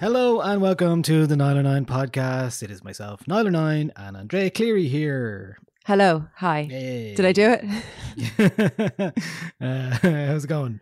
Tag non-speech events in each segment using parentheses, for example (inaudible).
Hello and welcome to the Nialler9 podcast. It is myself, Nialler9, and Andrea Cleary here. Hello. Hi. Hey. Did I do it? (laughs) uh, (laughs) how's it going?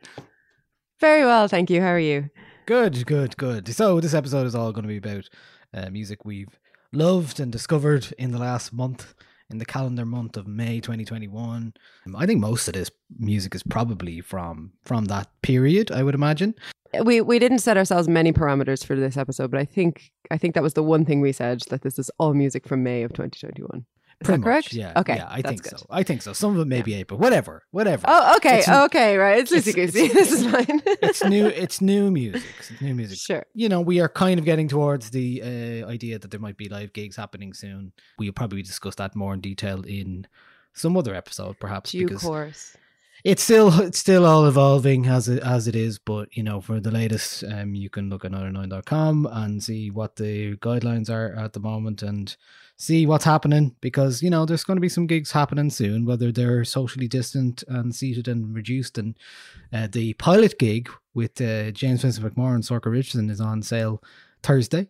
Very well, thank you. How are you? Good, good, good. So this episode is all going to be about uh, music we've loved and discovered in the last month, in the calendar month of May 2021. Um, I think most of this music is probably from from that period. I would imagine. We we didn't set ourselves many parameters for this episode, but I think I think that was the one thing we said that this is all music from May of 2021. Is Pretty that correct? much, yeah. Okay. yeah, I think good. so. I think so. Some of it may be April, whatever, whatever. Oh, okay. It's- okay, right. It's loosey goosey. This is fine. it's new (laughs) it's new music it's new music Sure. you know we are kind of getting towards the uh, idea that there might be live gigs happening soon we'll probably discuss that more in detail in some other episode perhaps Due because course. It's still it's still all evolving as it as it is but you know for the latest um you can look at 9 and see what the guidelines are at the moment and see what's happening because you know there's going to be some gigs happening soon whether they're socially distant and seated and reduced. And uh, the pilot gig with uh, James Vincent McMorrow and Sorcha Richardson is on sale Thursday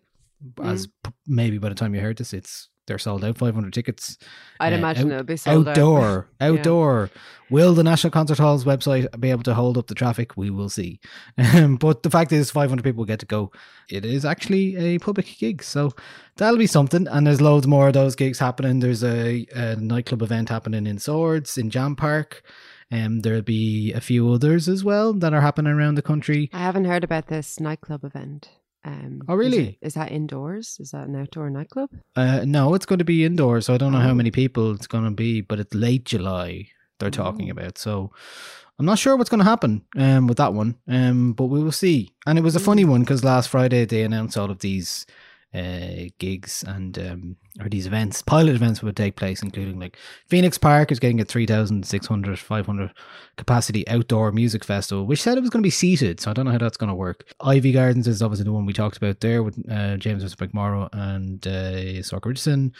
as p- maybe by the time you heard this it's they're sold out 500 tickets. I'd uh, imagine out- it'll be sold out. outdoor (laughs) outdoor. Will the national concert hall's website be able to hold up the traffic? We will see. (laughs) Um, but the fact is 500 people get to go. It is actually a public gig so that'll be something. And there's loads more of those gigs happening. There's a, a nightclub event happening in swords in jam park. Um, there'll be a few others as well that are happening around the country. I haven't heard about this nightclub event. Um, Oh, is really? it- Is, that indoors? Is that an outdoor nightclub? uh, no it's going to be indoors so i don't know how Oh. many people it's going to be but it's late july they're talking Oh. about so I'm not sure what's going to happen um, with that one, um, but we will see. And it was a funny one because last Friday they announced all of these uh, gigs and um, or these events, pilot events would take place, including like Phoenix Park is getting a 3,600, 500 capacity outdoor music festival, which said it was going to be seated. So I don't know how that's going to work. Iveagh Gardens is obviously the one we talked about there with uh, James McMorrow and uh, Sorcha Richardson.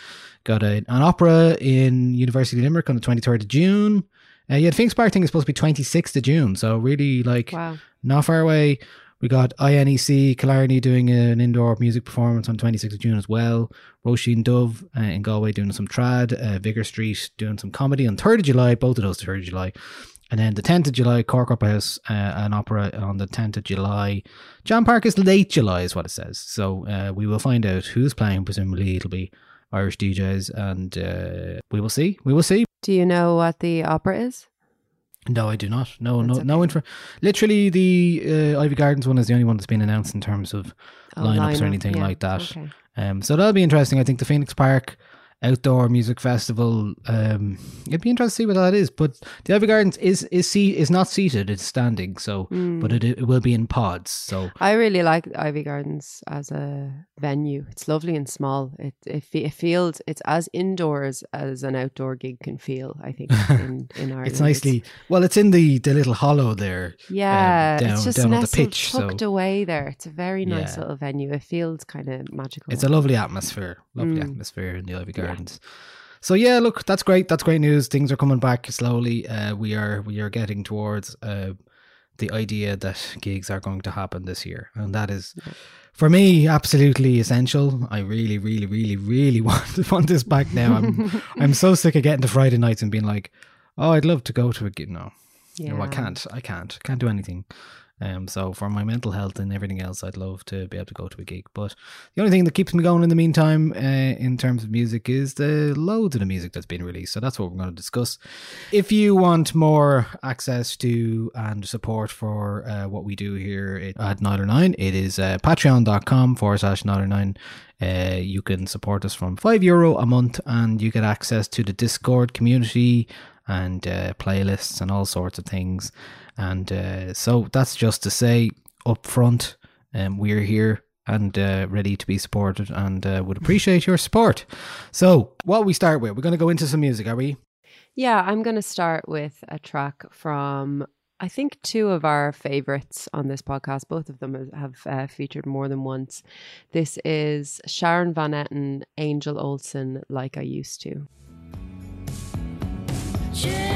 Got a, an opera in University of Limerick on the 23rd of June. Uh, yeah, the Phoenix Park thing is supposed to be 26th of June. So really like Wow. not far away. We got INEC Killarney doing an indoor music performance on 26th of June as well. Róisín Dubh uh, in Galway doing some trad. Uh, Vicar Street doing some comedy on 3rd of July, both of those 3rd of July. And then the 10th of July, Cork Opera House, uh, an opera on the 10th of July. John Park is late July, is what it says. So uh, we will find out who's playing. Presumably it'll be Irish DJs, and uh, we will see. We will see. Do you know what the opera is? No, I do not. No, That's no, no info. Literally, the uh, Iveagh Gardens one is the only one that's been announced in terms of Oh, lineups or anything yeah, like that. okay. Um, so that'll be interesting. I think the Phoenix Park outdoor music festival. Um, it'd be interesting to see what that is. But the Iveagh Gardens is is see is not seated; it's standing. So, Hmm. but it it will be in pods. So I really like Iveagh Gardens as a venue. It's lovely and small. It it, it feels it's as indoors as an outdoor gig can feel. I think (laughs) in in Ireland. it's nicely well. It's in the the little hollow there. yeah. down- it's just down on the nestled, pitch, so- tucked away there. It's a very nice Yeah. little venue. It feels kind of magical. It's a lovely atmosphere, lovely Mm. atmosphere in the Iveagh Gardens. So yeah, look, that's great. That's great news. Things are coming back slowly. Uh, we are we are getting towards uh, the idea that gigs are going to happen this year, and that is. For me, absolutely essential. I really, really, really, really (laughs) want want this back now. I'm (laughs) I'm so sick of getting to Friday nights and being like, oh, I'd love to go to a gig. No, no, I can't. I can't. Can't do anything. Um, so for my mental health and everything else, I'd love to be able to go to a gig. But the only thing that keeps me going in the meantime, uh, in terms of music, is the loads of the music that's been released. So that's what we're going to discuss. If you want more access to and support for uh, what we do here at- at Nine Nine, it is uh, patreon.com forward slash Nine uh, you can support us from five euro a month, and you get access to the Discord community and uh, playlists and all sorts of things. And uh, so that's just to say up front, um, we're here and uh, ready to be supported, and uh, would appreciate your support. So, what we start with, we're going to go into some music, are we? Yeah, I'm going to start with a track from I think two of our favorites on this podcast. Both of them have uh, featured more than once. This is Sharon Van Etten, Angel Olsen, like I used to. Change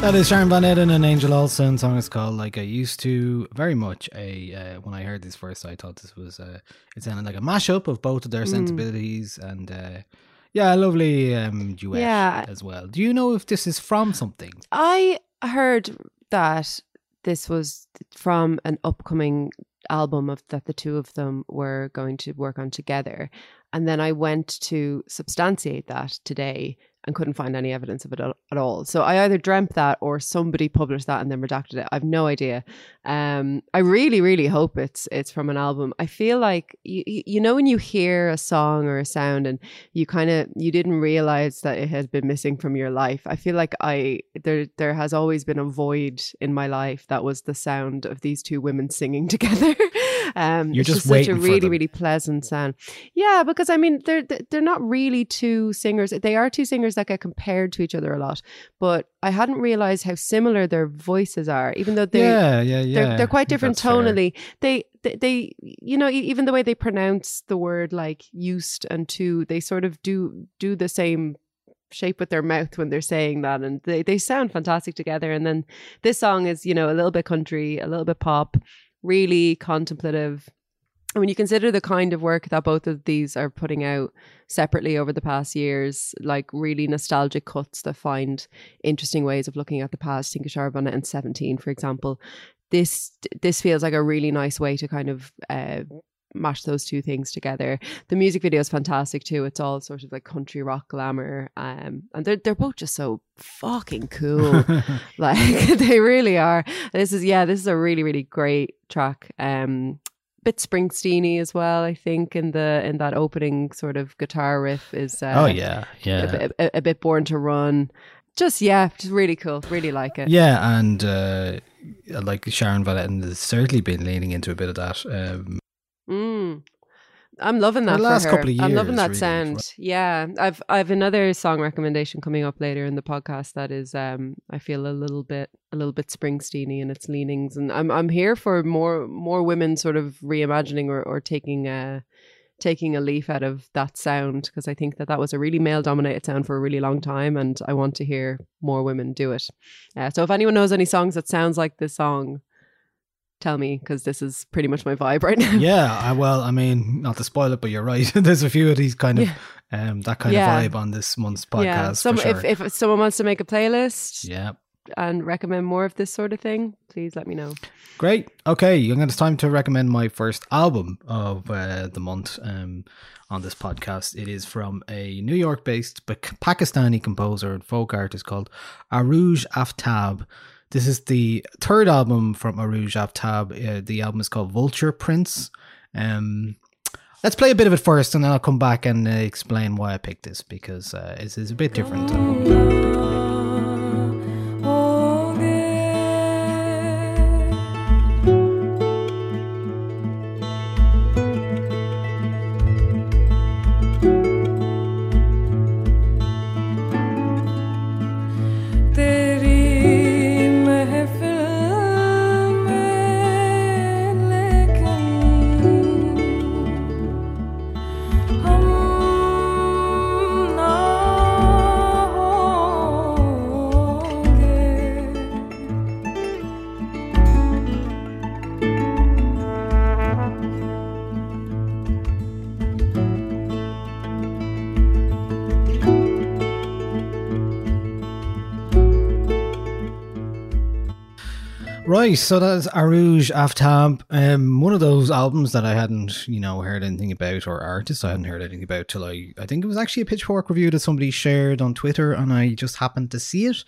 That is Sharon Van Etten and Angel Olsen. Song is called "Like I Used to." Very much a. Uh, when I heard this first, I thought this was. Uh, it sounded like a mashup of both of their sensibilities, and uh, yeah, a lovely um, duet Yeah. as well. Do you know if this is from something? I heard that this was from an upcoming album of that the two of them were going to work on together. And then I went to substantiate that today and couldn't find any evidence of it at, all. So I either dreamt that or somebody published that and then redacted it. I've no idea. Um, I really, really hope it's it's from an album. I feel like you you know when you hear a song or a sound and you kind of you didn't realize that it had been missing from your life. I feel like I there there has always been a void in my life that was the sound of these two women singing (laughs) together. um, You're it's just such a really really pleasant sound. Yeah, because I mean they're they're not really two singers. They are two singers that get compared to each other a lot, but I hadn't realized how similar their voices are, even though they yeah, yeah, yeah. they're, they're quite different tonally. They, they, they, you know, even the way they pronounce the word like used and to, they sort of do do the same shape with their mouth when they're saying that, and they they sound fantastic together. And then this song is, you know, a little bit country, a little bit pop, really contemplative. When you consider the kind of work that both of these are putting out separately over the past years, like really nostalgic cuts that find interesting ways of looking at the past, of Charbonnet and 17, for example, this this feels like a really nice way to kind of uh, mash those two things together. The music video is fantastic too. It's all sort of like country rock glamour, um, and they're they're both just so fucking cool. (laughs) like (laughs) they really are. This is yeah, this is a really really great track. Um, bit Springsteeny as well. I think in the in that opening sort of guitar riff is uh, oh yeah, a, yeah, bit- a, a bit born to run. Just yeah, just really cool. Really like it. yeah, and uh, like Sharon Van Etten has certainly been leaning into a bit of that. Um, Mm. I'm loving that the for last her. couple of years, I'm loving that really, sound. Yeah, I've I've another song recommendation coming up later in the podcast that is um I feel a little bit a little bit Springsteeny in its leanings, and I'm I'm here for more more women sort of reimagining or or taking uh taking a leaf out of that sound because I think that that was a really male dominated sound for a really long time, and I want to hear more women do it. Uh, so if anyone knows any songs that sounds like this song, tell me because this is pretty much my vibe (laughs) right now. Yeah, I, well, I mean, not to spoil it, but you're right. (laughs) There's a few of these kind of um that kind Yeah. of vibe on this month's podcast. yeah. Some, sure. if if someone wants to make a playlist yeah. and recommend more of this sort of thing, please let me know. Great. Okay, to time to recommend my first album of uh, the month um, on this podcast. It is from a New York-based Pak- Pakistani composer and folk artist called Arooj Aftab. This is the third album from Arooj Aftab. Uh, the album is called Vulture Prince. Um, let's play a bit of it first, and then I'll come back and uh, explain why I picked this because uh, it's, it's a bit different. Right, so that's Arooj Aftab. Um, one of those albums that I hadn't, you know, heard anything about, or artists I hadn't heard anything about till I, I think it was actually a Pitchfork review that somebody shared on Twitter, and I just happened to see it,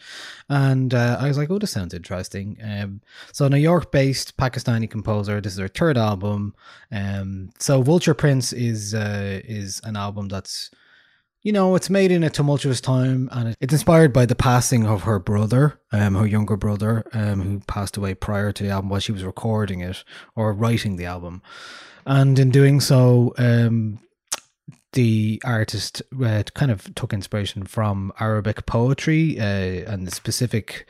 and uh, I was like, oh, this sounds interesting. Um, so New York-based Pakistani composer. This is her third album. Um, so Vulture Prince is uh, is an album that's you know, it's made in a tumultuous time and it's inspired by the passing of her brother, um, her younger brother, um, who passed away prior to the album while she was recording it or writing the album. And in doing so, um, the artist uh, kind of took inspiration from Arabic poetry uh, and the specific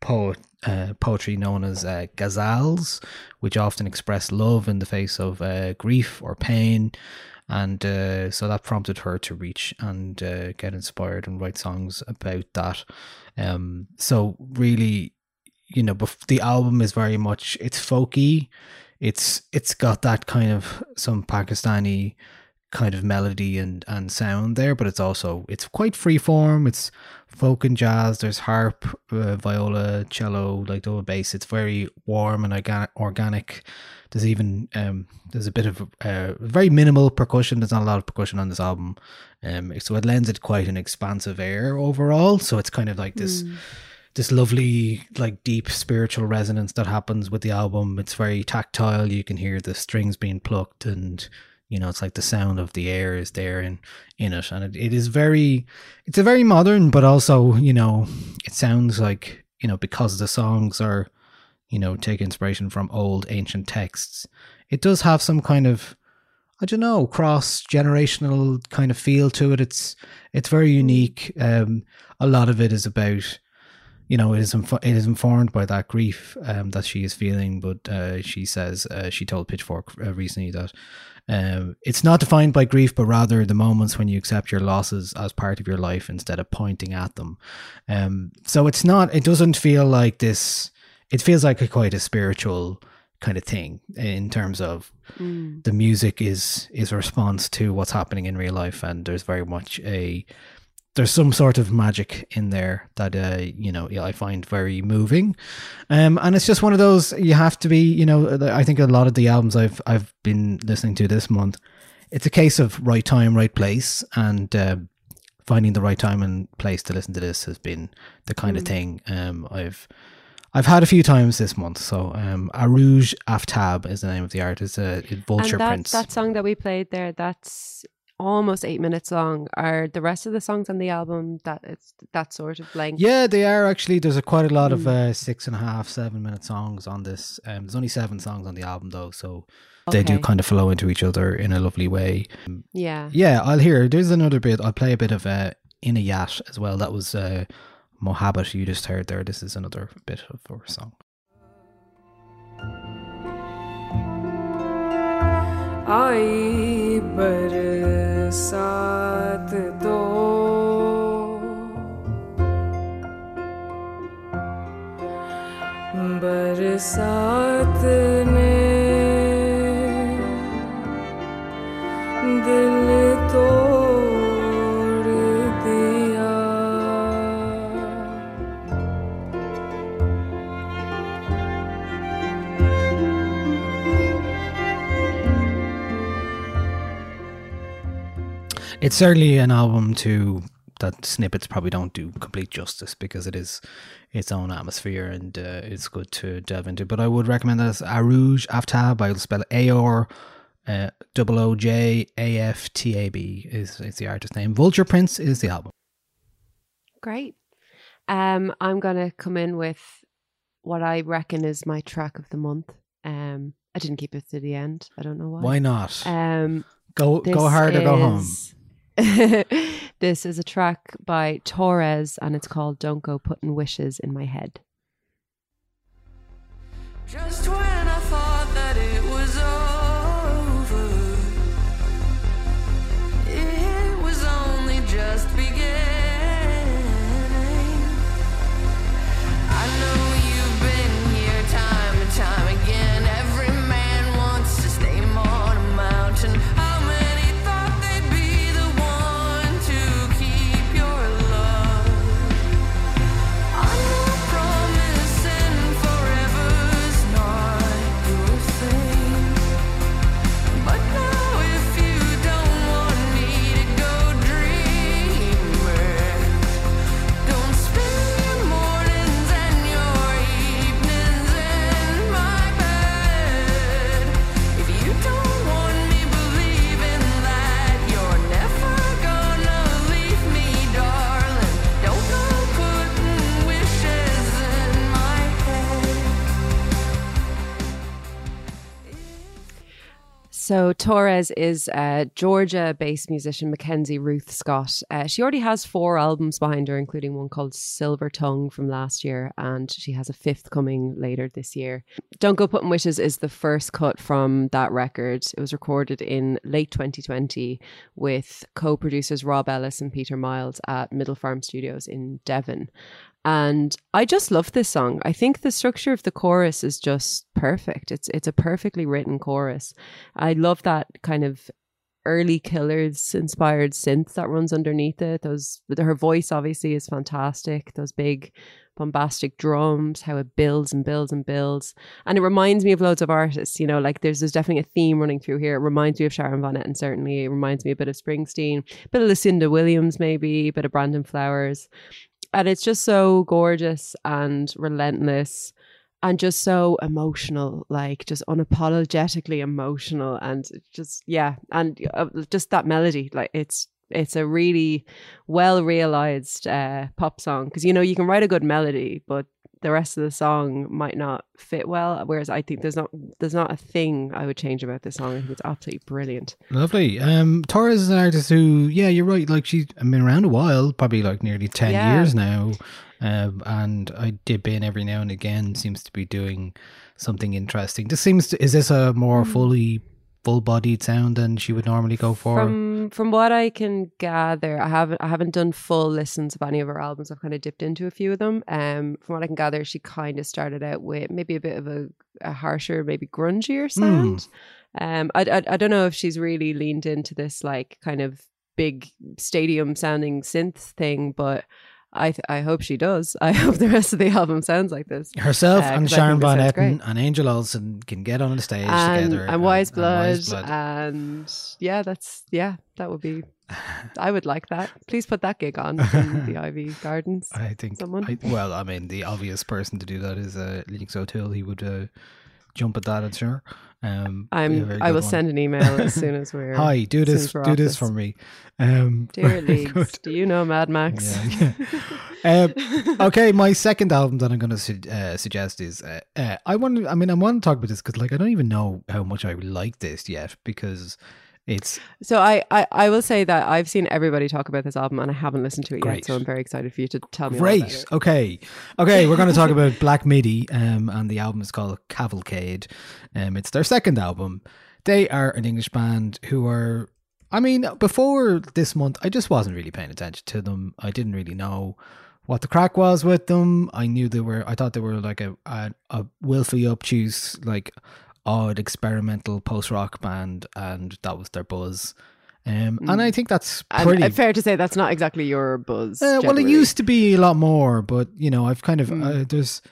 poet, uh, poetry known as uh, ghazals, which often express love in the face of uh, grief or pain. And uh, so that prompted her to reach and uh, get inspired and write songs about that. Um, so really, you know, bef- the album is very much it's folky. It's it's got that kind of some Pakistani kind of melody and and sound there, but it's also it's quite free form. It's folk and jazz. There's harp, uh, viola, cello, like double bass. It's very warm and organ- organic. There's even um there's a bit of uh, very minimal percussion. There's not a lot of percussion on this album, um so it lends it quite an expansive air overall. So it's kind of like this this lovely like deep spiritual resonance that happens with the album it's very tactile you can hear the strings being plucked and you know it's like the sound of the air is there in in it and it, it is very it's a very modern but also you know it sounds like you know because the songs are you know take inspiration from old ancient texts it does have some kind of I don't know, cross generational kind of feel to it. It's it's very unique. Um, a lot of it is about, you know, it is info- it is informed by that grief um, that she is feeling. But uh, she says uh, she told Pitchfork uh, recently that um, it's not defined by grief, but rather the moments when you accept your losses as part of your life instead of pointing at them. Um, so it's not. It doesn't feel like this. It feels like a quite a spiritual kind of thing in terms of the music is is a response to what's happening in real life and there's very much a there's some sort of magic in there that uh you know I find very moving um and it's just one of those you have to be you know I think a lot of the albums I've I've been listening to this month it's a case of right time right place and uh, finding the right time and place to listen to this has been the kind of thing um I've I've had a few times this month. So, um, Arooj Aftab is the name of the artist. Uh, Vulture and that, Prince. that song that we played there, that's almost eight minutes long. Are the rest of the songs on the album that it's that sort of length? yeah, they are actually. There's a quite a lot of uh, six and a half, seven minute songs on this. Um, there's only seven songs on the album though, so they do kind of flow into each other in a lovely way. Yeah. Yeah, I'll hear. There's another bit. I'll play a bit of uh, Inayat as well. That was uh, Mohabbat. You just heard there. This is another bit of our song. आई बरसात तो। बरसात ने दिल It's certainly an album to that snippets probably don't do complete justice because it is its own atmosphere and uh, it's good to delve into. But I would recommend that as Arooj Aftab. I'll spell it A R uh, double O J A F T A B is is the artist name. Vulture Prince is the album. Great. Um, I'm gonna come in with what I reckon is my track of the month. Um, I didn't keep it to the end. I don't know why. Why not? Um, go go hard or go home. Is- (laughs) this is a track by Torres, and it's called "Don't Go Putting Wishes in My Head." Just when I So Torres is a Georgia-based musician, Mackenzie Ruth Scott. Uh, she already has four albums behind her, including one called Silver Tongue from last year, and she has a fifth coming later this year. Don't Go Putting Wishes is the first cut from that record. It was recorded in late 2020 with co-producers Rob Ellis and Peter Miles at Middle Farm Studios in Devon. And I just love this song. I think the structure of the chorus is just perfect. It's it's a perfectly written chorus. I love that kind of early killers inspired synth that runs underneath it. Those her voice obviously is fantastic. Those big bombastic drums, how it builds and builds and builds. And it reminds me of loads of artists, you know, like there's there's definitely a theme running through here. It reminds me of Sharon Van Etten, certainly. It reminds me a bit of Springsteen, a bit of Lucinda Williams, maybe, a bit of Brandon Flowers and it's just so gorgeous and relentless and just so emotional like just unapologetically emotional and just yeah and uh, just that melody like it's it's a really well realized uh, pop song because you know you can write a good melody but the rest of the song might not fit well whereas i think there's not there's not a thing i would change about this song i think it's absolutely brilliant Lovely. Um, Torres is an artist who, yeah, you're right. Like she's been around a while, probably like nearly ten Yeah. years now. Um, and I dip in every now and again. Seems to be doing something interesting. This seems to is this a more fully full-bodied sound than she would normally go for? From from what I can gather, I haven't I haven't done full listens of any of her albums. I've kind of dipped into a few of them. Um, from what I can gather, she kind of started out with maybe a bit of a, a harsher, maybe grungier sound. Um, I, I I don't know if she's really leaned into this like kind of big stadium sounding synth thing, but. I, th- I hope she does. (laughs) I hope the rest of the album sounds like this. Herself Uh, and Sharon Van Etten and Angel Olsen can get on the stage and, together. and Wise and Blood, Weyes Blood. and yeah, that's yeah, that would be. (laughs) I would like that. Please put that gig on in the (laughs) Iveagh Gardens. I think. someone. I, well, I mean, the obvious person to do that is uh, Leagues O'Toole. He would uh, jump at that, I'm sure. Um, I'm. I will one. send an email as (laughs) soon as we're. Hi, do this, do off this for me. Um, (laughs) Dear Leeds, do you know Mad Max? Yeah, yeah. (laughs) um, okay, my second album that I'm going to su- uh, suggest is uh, uh, I want. I mean, I want to talk about this because, like, I don't even know how much I like this yet because it's So I, I, I will say that I've seen everybody talk about this album and I haven't listened to it Great. yet. So I'm very excited for you to tell me great. Okay, okay, we're going to talk about Black Midi, um, and the album is called Cavalcade. Um, it's their second album. They are an English band who are I mean, before this month, I just wasn't really paying attention to them. I didn't really know what the crack was with them. I knew they were. I thought they were like a a, a willfully obtuse, like odd experimental post rock band, and that was their buzz. Um, and I think that's And pretty uh, fair to say that's not exactly your buzz. Uh, well, it used to be a lot more, but you know, I've kind of Hmm. uh, there's.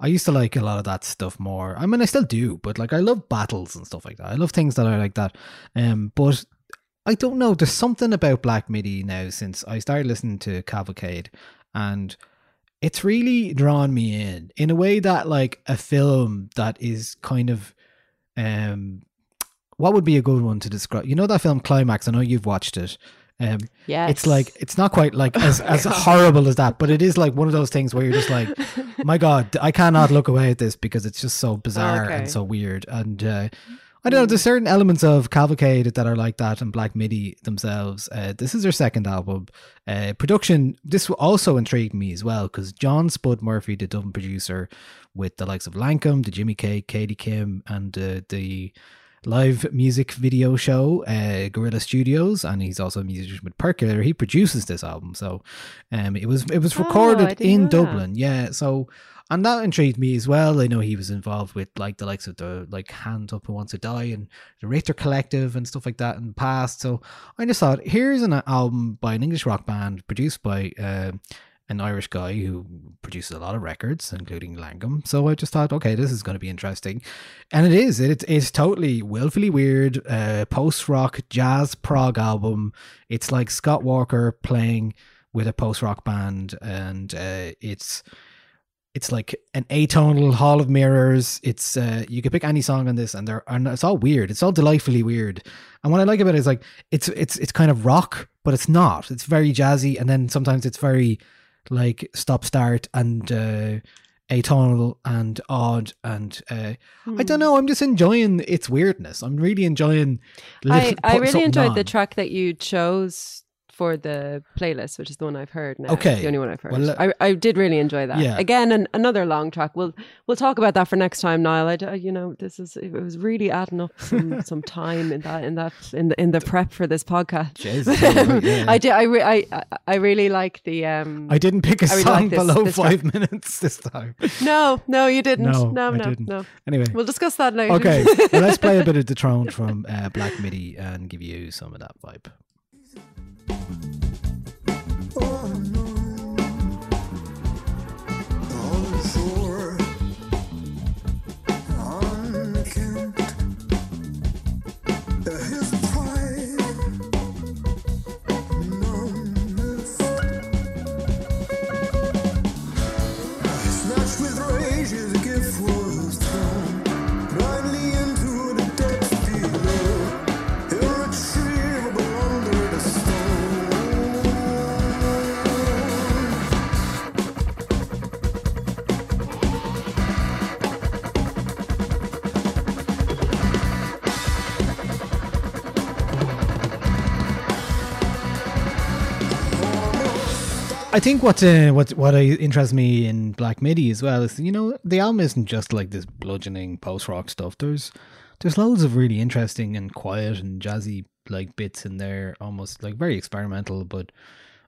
I used to like a lot of that stuff more. I mean, I still do, but like I love battles and stuff like that. I love things that are like that. Um, but I don't know. There's something about Black Midi now since I started listening to Cavalcade, and it's really drawn me in in a way that like a film that is kind of um what would be a good one to describe you know that film climax i know you've watched it um Yes. it's like it's not quite like as, (laughs) as horrible as that but it is like one of those things where you're just like (laughs) my god i cannot look away at this because it's just so bizarre Okay. and so weird and uh I don't know. There's certain elements of Cavalcade that are like that, and Black Midi themselves. Uh, this is their second album. Uh, production. This also intrigued me as well because John Spud Murphy, the Dublin producer, with the likes of Lankum, the Jimmy K, Katie Kim, and uh, the live music video show uh, Gorilla Studios, and he's also a musician with Percolator. He produces this album, so um, it was it was Oh, recorded know in that. Dublin. Yeah, so and that intrigued me as well. I know he was involved with like the likes of the like Hand Up Who Wants to Die and the Richter Collective and stuff like that in the past. So I just thought here's an album by an English rock band produced by uh, an Irish guy who produces a lot of records, including Lankum. So I just thought, okay, this is going to be interesting, and it is. It, it's totally willfully weird, uh, post rock jazz prog album. It's like Scott Walker playing with a post rock band, and uh, it's it's like an atonal hall of mirrors. It's uh, you could pick any song on this, and they're and it's all weird. It's all delightfully weird. And what I like about it is like it's it's it's kind of rock, but it's not. It's very jazzy, and then sometimes it's very like stop start and uh, atonal and odd. And uh, I don't know. I'm just enjoying its weirdness. I'm really enjoying. I, I really enjoyed the track that you chose for the playlist, which is the one I've heard now. Okay. The only one I've heard. Well, uh, I, I did really enjoy that. Yeah. Again, an, another long track. We'll we'll talk about that for next time, Niall. I, you know, this is it was really adding up some, (laughs) some time in that in that in the in the prep for this podcast. Jesus, yeah, (laughs) yeah. I did. I, re- I I- really like the. um I didn't pick a really song like this- below this track. five minutes this time. No, no, you didn't. No, No, I no, didn't. no. Anyway, We'll discuss that later. Okay, well, let's play a bit of (laughs) Dethroned from uh, Black Midi and give you some of that vibe. あっ。I think what uh, what what interests me in Black Midi as well is you know the album isn't just like this bludgeoning post rock stuff. There's there's loads of really interesting and quiet and jazzy like bits in there, almost like very experimental. But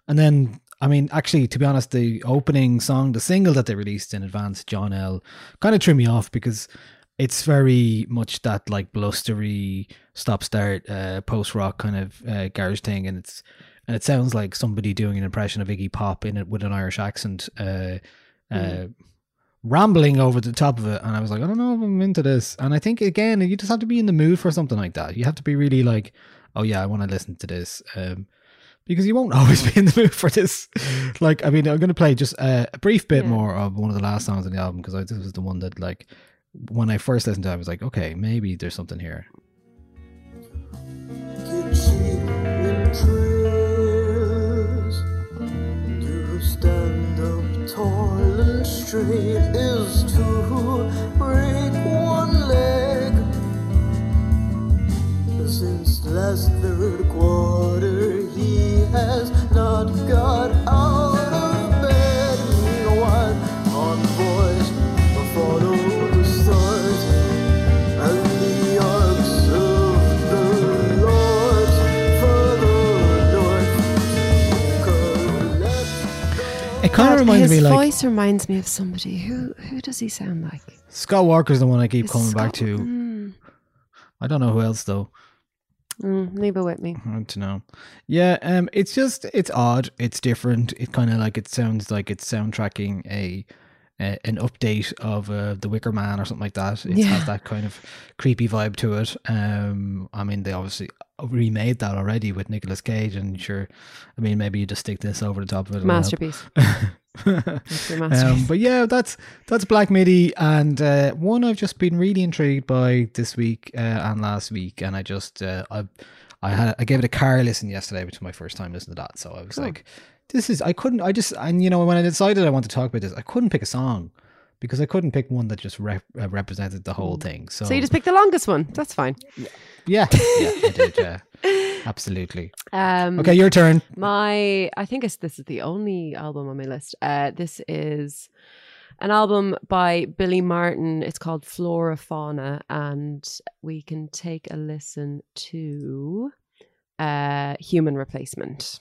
and then I mean, actually, to be honest, the opening song, the single that they released in advance, John L, kind of threw me off because it's very much that like blustery stop start uh, post rock kind of uh, garage thing, and it's and it sounds like somebody doing an impression of Iggy Pop in it with an Irish accent, uh, uh, rambling over the top of it. And I was like, I don't know if I'm into this. And I think again, you just have to be in the mood for something like that. You have to be really like, oh yeah, I want to listen to this. Um, because you won't (laughs) always be in the mood for this. Like, I mean, I'm going to play just a, a brief bit Yeah. more of one of the last songs in the album because this was the one that, like, when I first listened to it, I was like, okay, maybe there's something here. Reminds his me like voice reminds me of somebody. Who who does he sound like? Scott Walker's the one I keep Is coming back to. Mm, I don't know who else though. mm, leave it with me. I don't know. Yeah, um, it's just it's odd. It's different. It kind of like it sounds like it's soundtracking a, a an update of uh, the Wicker Man or something like that. It Yeah. has that kind of creepy vibe to it. Um, I mean, they obviously remade that already with Nicolas Cage, and sure, I mean, maybe you just stick this over the top of it. Masterpiece. (laughs) Um, but yeah, that's that's Black Midi, and uh, one I've just been really intrigued by this week uh, and last week, and I just uh, I I had I gave it a car listen yesterday, which was my first time listening to that, so I was Cool. like, this is I couldn't I just and you know when I decided I want to talk about this, I couldn't pick a song because I couldn't pick one that just rep, uh, represented the whole thing. So, Mm. so you just picked the longest one. That's fine. yeah, (laughs) yeah, I did, yeah, absolutely. Um, Okay, your turn. My, I think it's, this is the only album on my list. Uh, this is an album by Billie Marten. It's called Flora Fauna, and we can take a listen to uh, Human Replacement.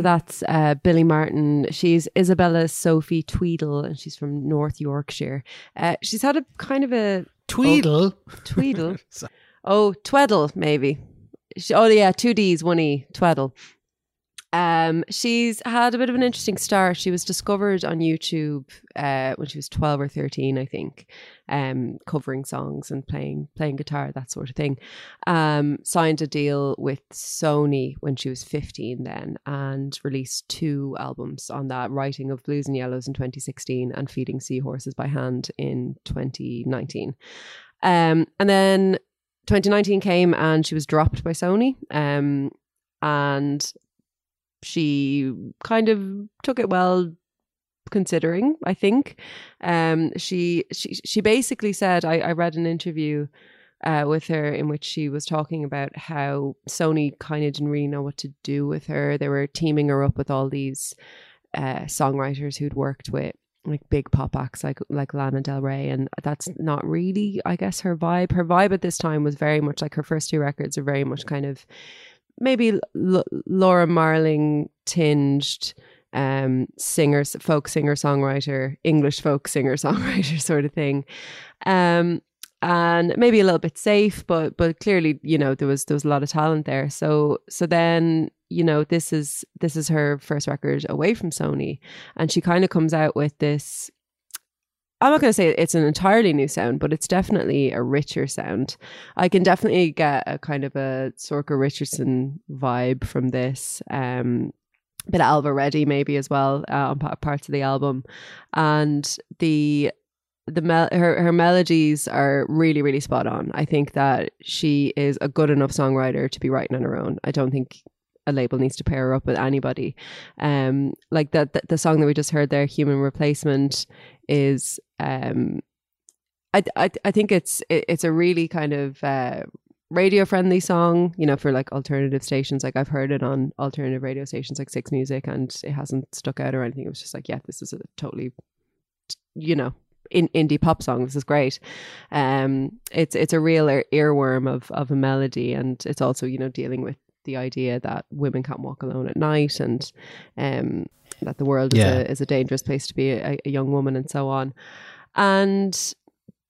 So that's uh, Billie Marten. She's Isabella Sophie Tweedle, and she's from North Yorkshire. Uh, she's had a kind of a Tweedle. Tweedle. (laughs) Oh, Tweddle, maybe. She, oh, yeah, two D's, one E, Tweddle. Um, she's had a bit of an interesting start. She was discovered on YouTube uh, when she was twelve or thirteen, I think, um, covering songs and playing playing guitar, that sort of thing. Um, signed a deal with Sony when she was fifteen, then, and released two albums on that: "Writing of Blues and Yellows" in twenty sixteen and "Feeding Seahorses by Hand" in twenty nineteen. Um, and then 2019 came and she was dropped by Sony. Um, and she kind of took it well considering i think. Um she she she basically said i, I read an interview uh, with her in which she was talking about how sony kind of didn't really know what to do with her. They were teaming her up with all these uh, songwriters who'd worked with like big pop acts like like Lana Del Rey and that's not really I guess her vibe. Her vibe at this time was very much like her first two records are very much kind of maybe L- Laura Marling tinged um singer folk singer songwriter English folk singer (laughs) songwriter sort of thing. Um and maybe a little bit safe but but clearly you know there was there was a lot of talent there. So so then you know this is this is her first record away from Sony. And she kind of comes out with this I'm not going to say it's an entirely new sound, but it's definitely a richer sound. I can definitely get a kind of a Sorcha Richardson vibe from this. Um, bit of Ailbhe Reddy maybe as well uh, on pa- parts of the album, and the the mel- her her melodies are really really spot on. I think that she is a good enough songwriter to be writing on her own. I don't think a label needs to pair up with anybody. Um, like that the, the song that we just heard there, "Human Replacement," is um, I I I think it's it, it's a really kind of uh radio friendly song you know for like alternative stations. Like i've heard it on alternative radio stations like six music and it hasn't stuck out or anything. It was just like yeah this is a totally you know in indie pop song. This is great. Um it's it's a real ear- earworm of of a melody and it's also you know dealing with the idea that women can't walk alone at night and um that the world Yeah. is a is a dangerous place to be a, a young woman and so on. And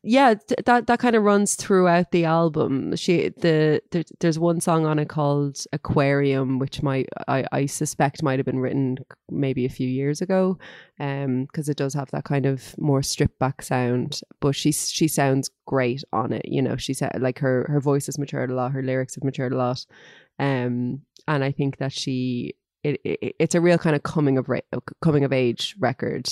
yeah th- that that kind of runs throughout the album. She the there, there's one song on it called aquarium which might i i suspect might have been written maybe a few years ago um because it does have that kind of more stripped back sound but she she sounds great on it you know? She said like her her voice has matured a lot her lyrics have matured a lot um and i think that she it, it it's a real kind of coming of coming of age record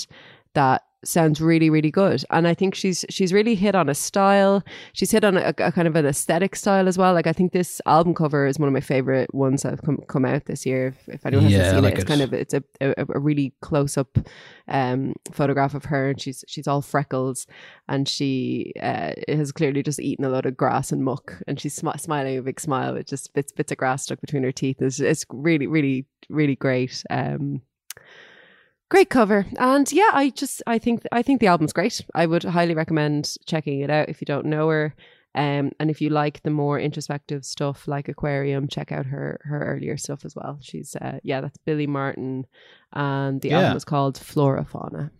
that sounds really really good. And i think she's she's really hit on a style. She's hit on a, a kind of an aesthetic style as well. Like i think this album cover is one of my favorite ones that have come, come out this year. If, if anyone hasn't Yeah, seen like it it's it. kind of it's a, a, a really close-up um photograph of her. And she's she's all freckles. And she uh, has clearly just eaten a lot of grass and muck. And she's smi- smiling a big smile. With just bits bits of grass stuck between her teeth. It's, it's really really really great. Um great cover and yeah i just i think i think the album's great i would highly recommend checking it out if you don't know her um, and if you like the more introspective stuff like aquarium check out her her earlier stuff as well she's uh, yeah that's Billie Marten and the Yeah. album is called flora fauna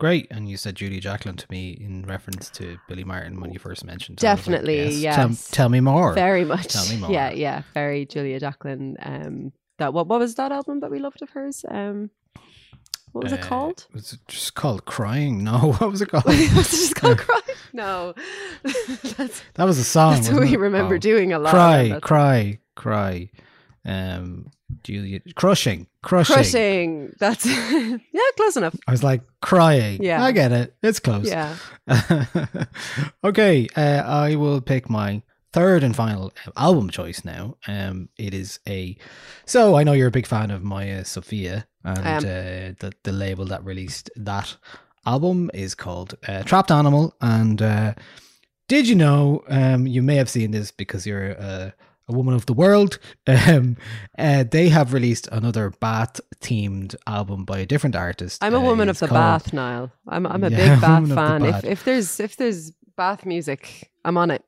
Great. And you said Julia Jacklin to me in reference to Billie Marten when you first mentioned. was like, Definitely, Tell, yes. tell me more. very much Tell me (laughs) more. yeah yeah very Julia Jacklin um that what what was that album that we loved of hers um what was it Uh, called Was it just called Crying? (laughs) No, what was it (laughs) called? was it just called (laughs) cry no that's that was a song. That's what we it? remember Oh. doing a lot. Cry, cry, cry. Um, Julia, crushing, crushing. Crushing. That's yeah, close enough. I was like crying. Yeah. I get it. It's close. Yeah. okay, uh, I will pick my third and final album choice now. Um, it is a. So I know you're a big fan of Maija Sofia, and am. uh, the the label that released that album is called uh, Trapped Animal. And uh, did you know? Um, you may have seen this because you're a, a woman of the world. (laughs) Um, uh, they have released another bath themed album by a different artist. I'm a Uh, woman of the called- bath, Niall. I'm I'm a Yeah, big (laughs) bath fan. If if there's if there's bath music, I'm on it.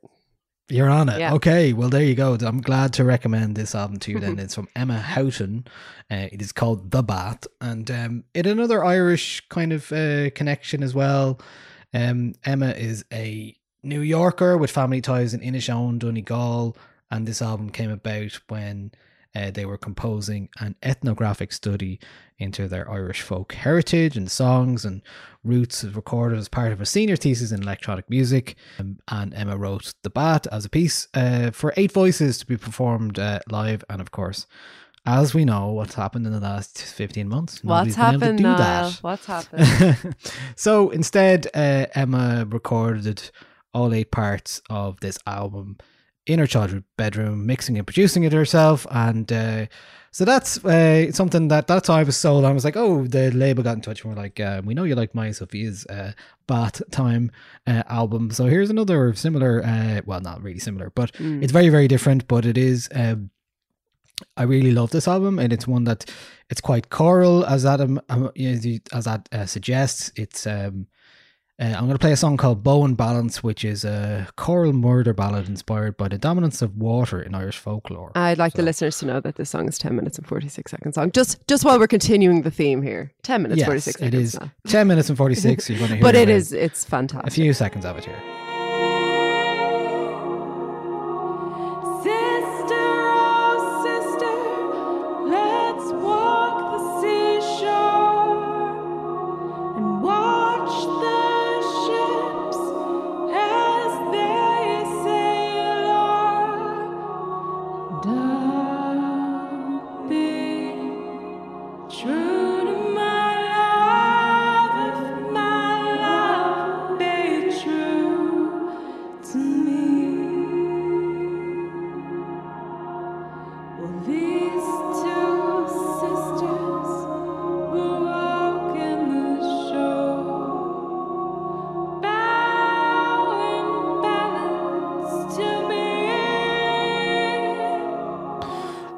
You're on it. Yeah. Okay. Well, there you go. I'm glad to recommend this album to you. Then (laughs) it's from Emma Houghton. Uh, it is called The Bath, and um, it another Irish kind of uh, connection as well. Um, Emma is a New Yorker with family ties in Inishowen, Donegal, and this album came about when uh, they were composing an ethnographic study into their Irish folk heritage and songs and roots recorded as part of a senior thesis in electronic music. Um, and Emma wrote The Bat as a piece uh, for eight voices to be performed uh, live. And of course, as we know, what's happened in the last 15 months? What's Nobody's been able to happened, Niall? What's happened? (laughs) so instead, uh, Emma recorded all eight parts of this album in her childhood bedroom, mixing and producing it herself. And uh, so that's uh, something that that's how I was sold. I was like, oh, the label got in touch and we're like, uh, we know you like Maija Sofia's uh, Bath Time uh, album. So here's another similar, uh, well, not really similar, but Mm. it's very, very different. But it is. Um, I really love this album, and it's one that it's quite choral, as Adam um, as as that uh, suggests. It's um, uh, I'm going to play a song called "Bow and Balance," which is a choral murder ballad inspired by the dominance of water in Irish folklore. I'd like the listeners to know that this song is 10 minutes and 46 seconds long. Just just while we're continuing the theme here. 10 minutes, yes, 46 it seconds. is now. ten minutes and forty six. You're going (laughs) to hear, But it uh, is, it's fantastic. a few seconds of it here.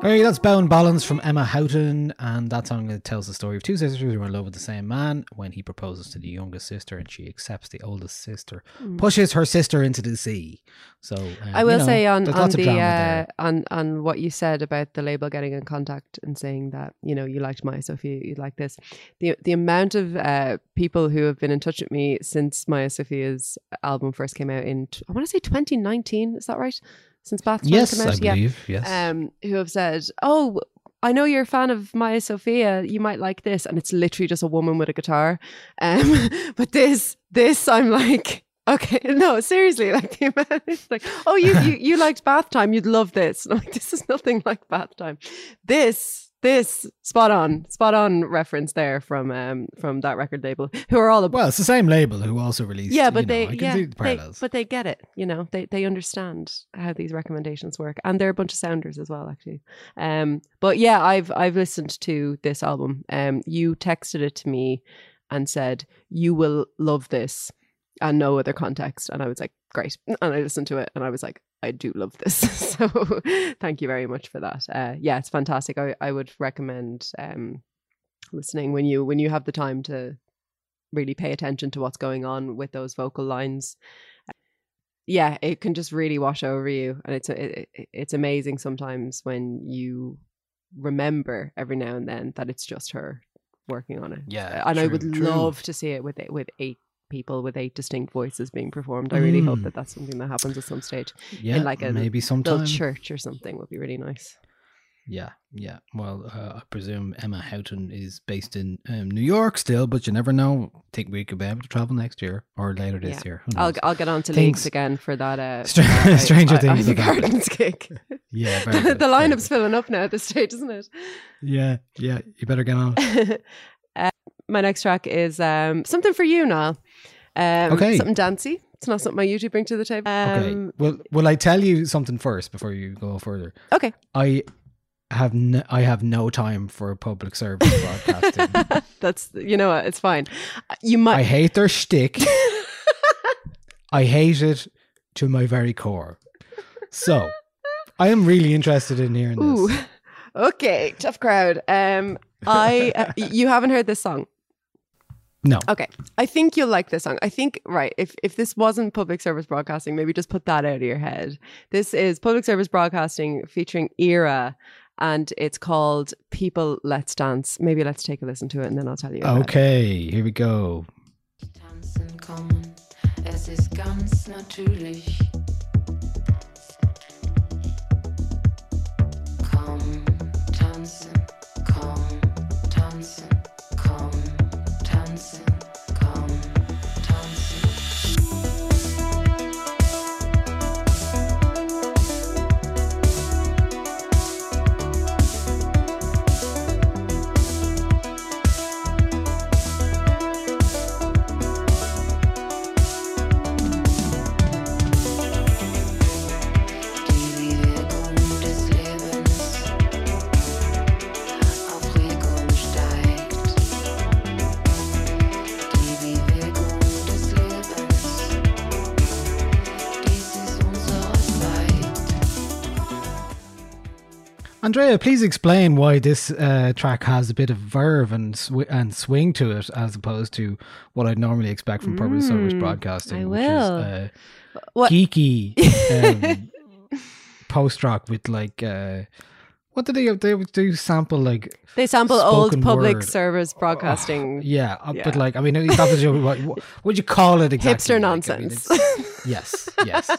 Okay, that's Bow and Balance from Emma Houghton, and that song tells the story of two sisters who are in love with the same man. When he proposes to the youngest sister, and she accepts the oldest sister, pushes her sister into the sea. So uh, Hmm. I you will know, say on on the uh, on on what you said about the label getting in contact and saying that you know you liked Maija Sofia, you like this. The the amount of uh, people who have been in touch with me since Maija Sofia's album first came out in I want to say 2019. Is that right? Since Bath Time Yes, came out, I believe. Yes. um, who have said, "Oh, I know you're a fan of Maija Sofia. You might like this." And it's literally just a woman with a guitar. Um, (laughs) but this, this, I'm like, okay, (laughs) no, seriously, like the amount, it's like, oh, you, you, you liked Bath Time, you'd love this. And (laughs) I'm like, this is nothing like Bath Time. This this spot on, spot on reference there from um from that record label, who are all about. Well, it's the same label who also released. yeah, but know, they can yeah, the they, but they get it. You know, they they understand how these recommendations work, and they're a bunch of sounders as well, actually. Um, but yeah, I've I've listened to this album. Um, you texted it to me and said you will love this and no other context, and I was like, great, and I listened to it, and I was like. I do love this, (laughs) so thank you very much for that. Uh, yeah, it's fantastic. I, I would recommend um, listening when you when you have the time to really pay attention to what's going on with those vocal lines yeah it can just really wash over you and it's it, it- it's amazing sometimes when you remember every now and then that it's just her working on it Yeah, and i would true. love to see it with with eight people with eight distinct voices being performed i really hope Mm. that that's something that happens at some stage yeah, in like a maybe little sometime. church or something would be really nice Yeah, yeah. Well, uh, I presume Emma Houghton is based in um, New York still, but you never know. think we could be able to travel next year or later this Yeah. year. I'll? I'll get on to Things- leagues again for that. Uh, Str- (laughs) Stranger I- I- Things will happen. Gardens gig. (laughs) Yeah, (laughs) very the good, lineup's filling up now at this stage, isn't it? Yeah, yeah. You better get on. uh, my next track is um, something for you, Niall. Um, Okay. Something dancey. It's not something I usually bring to the table. Okay. Um, Well, will I tell you something first before you go further? okay. I have no, I have no time for public service broadcasting. (laughs) That's you know what? It's fine. You might. I hate their shtick. (laughs) I hate it to my very core. So, I am really interested in hearing Ooh. this. (laughs) Okay, tough crowd. Um, I uh, you haven't heard this song. No. Okay, I think you'll like this song. I think right. If if this wasn't public service broadcasting, maybe just put that out of your head. This is public service broadcasting featuring EERA, and it's called "People Let's Dance." Maybe let's take a listen to it, and then I'll tell you. about it. Okay, here we go. Tanzen kommen, es ist ganz natürlich. Andrea, please explain why this uh, track has a bit of verve and sw- and swing to it, as opposed to what I'd normally expect from public service Mm, broadcasting, I which will. is uh, geeky (laughs) um, post rock with like uh, what did they they do sample like They sample old public word. service broadcasting. yeah, uh, Yeah. but like I mean that was your, what, what would you call it exactly? Hipster Like, I mean, nonsense. (laughs) yes, yes,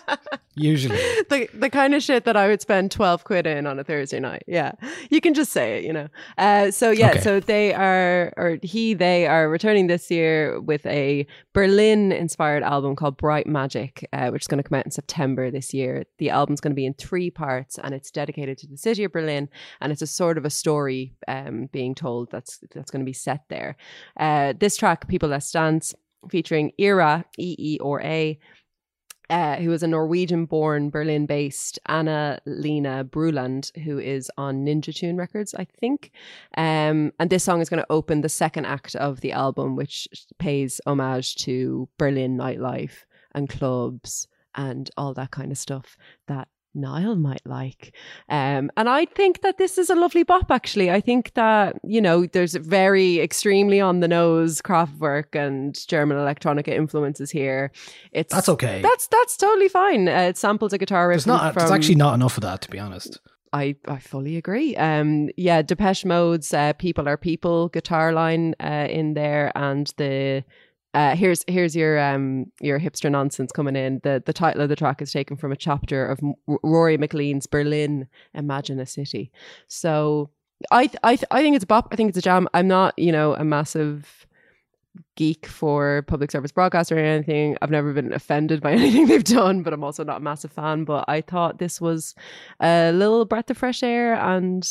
usually. (laughs) the the kind of shit that I would spend twelve quid in on a Thursday night. Yeah, you can just say it, you know. Uh, so yeah, Okay. so they are, or he, they are returning this year with a Berlin-inspired album called Bright Magic, uh, which is going to come out in September this year. The album's going to be in three parts, and it's dedicated to the city of Berlin, and it's a sort of a story um, being told that's that's going to be set there. Uh, this track, "People Let's Dance," featuring EERA, E E or A uh, who is a Norwegian born, Berlin based Anna Lena Bruland, who is on Ninja Tune Records, I think. Um, and this song is going to open the second act of the album, which pays homage to Berlin nightlife and clubs and all that kind of stuff that Niall might like. Um, and I think that this is a lovely bop, actually. I think that, you know, there's very extremely on the nose Kraftwerk and German electronica influences here. It's That's okay. That's that's totally fine. Uh, it samples a guitar riff There's not. from. There's actually not enough of that, to be honest. I, I fully agree. Um, yeah, Depeche Mode's uh, "People Are People" guitar line uh, in there, and the uh, here's here's your um your hipster nonsense coming in. The the title of the track is taken from a chapter of M- Rory MacLean's Berlin Imagine a City. So I th- I th- I think it's a bop. I think it's a jam. I'm not you know a massive geek for public service broadcaster or anything. I've never been offended by (laughs) anything they've done, but I'm also not a massive fan. But I thought this was a little breath of fresh air and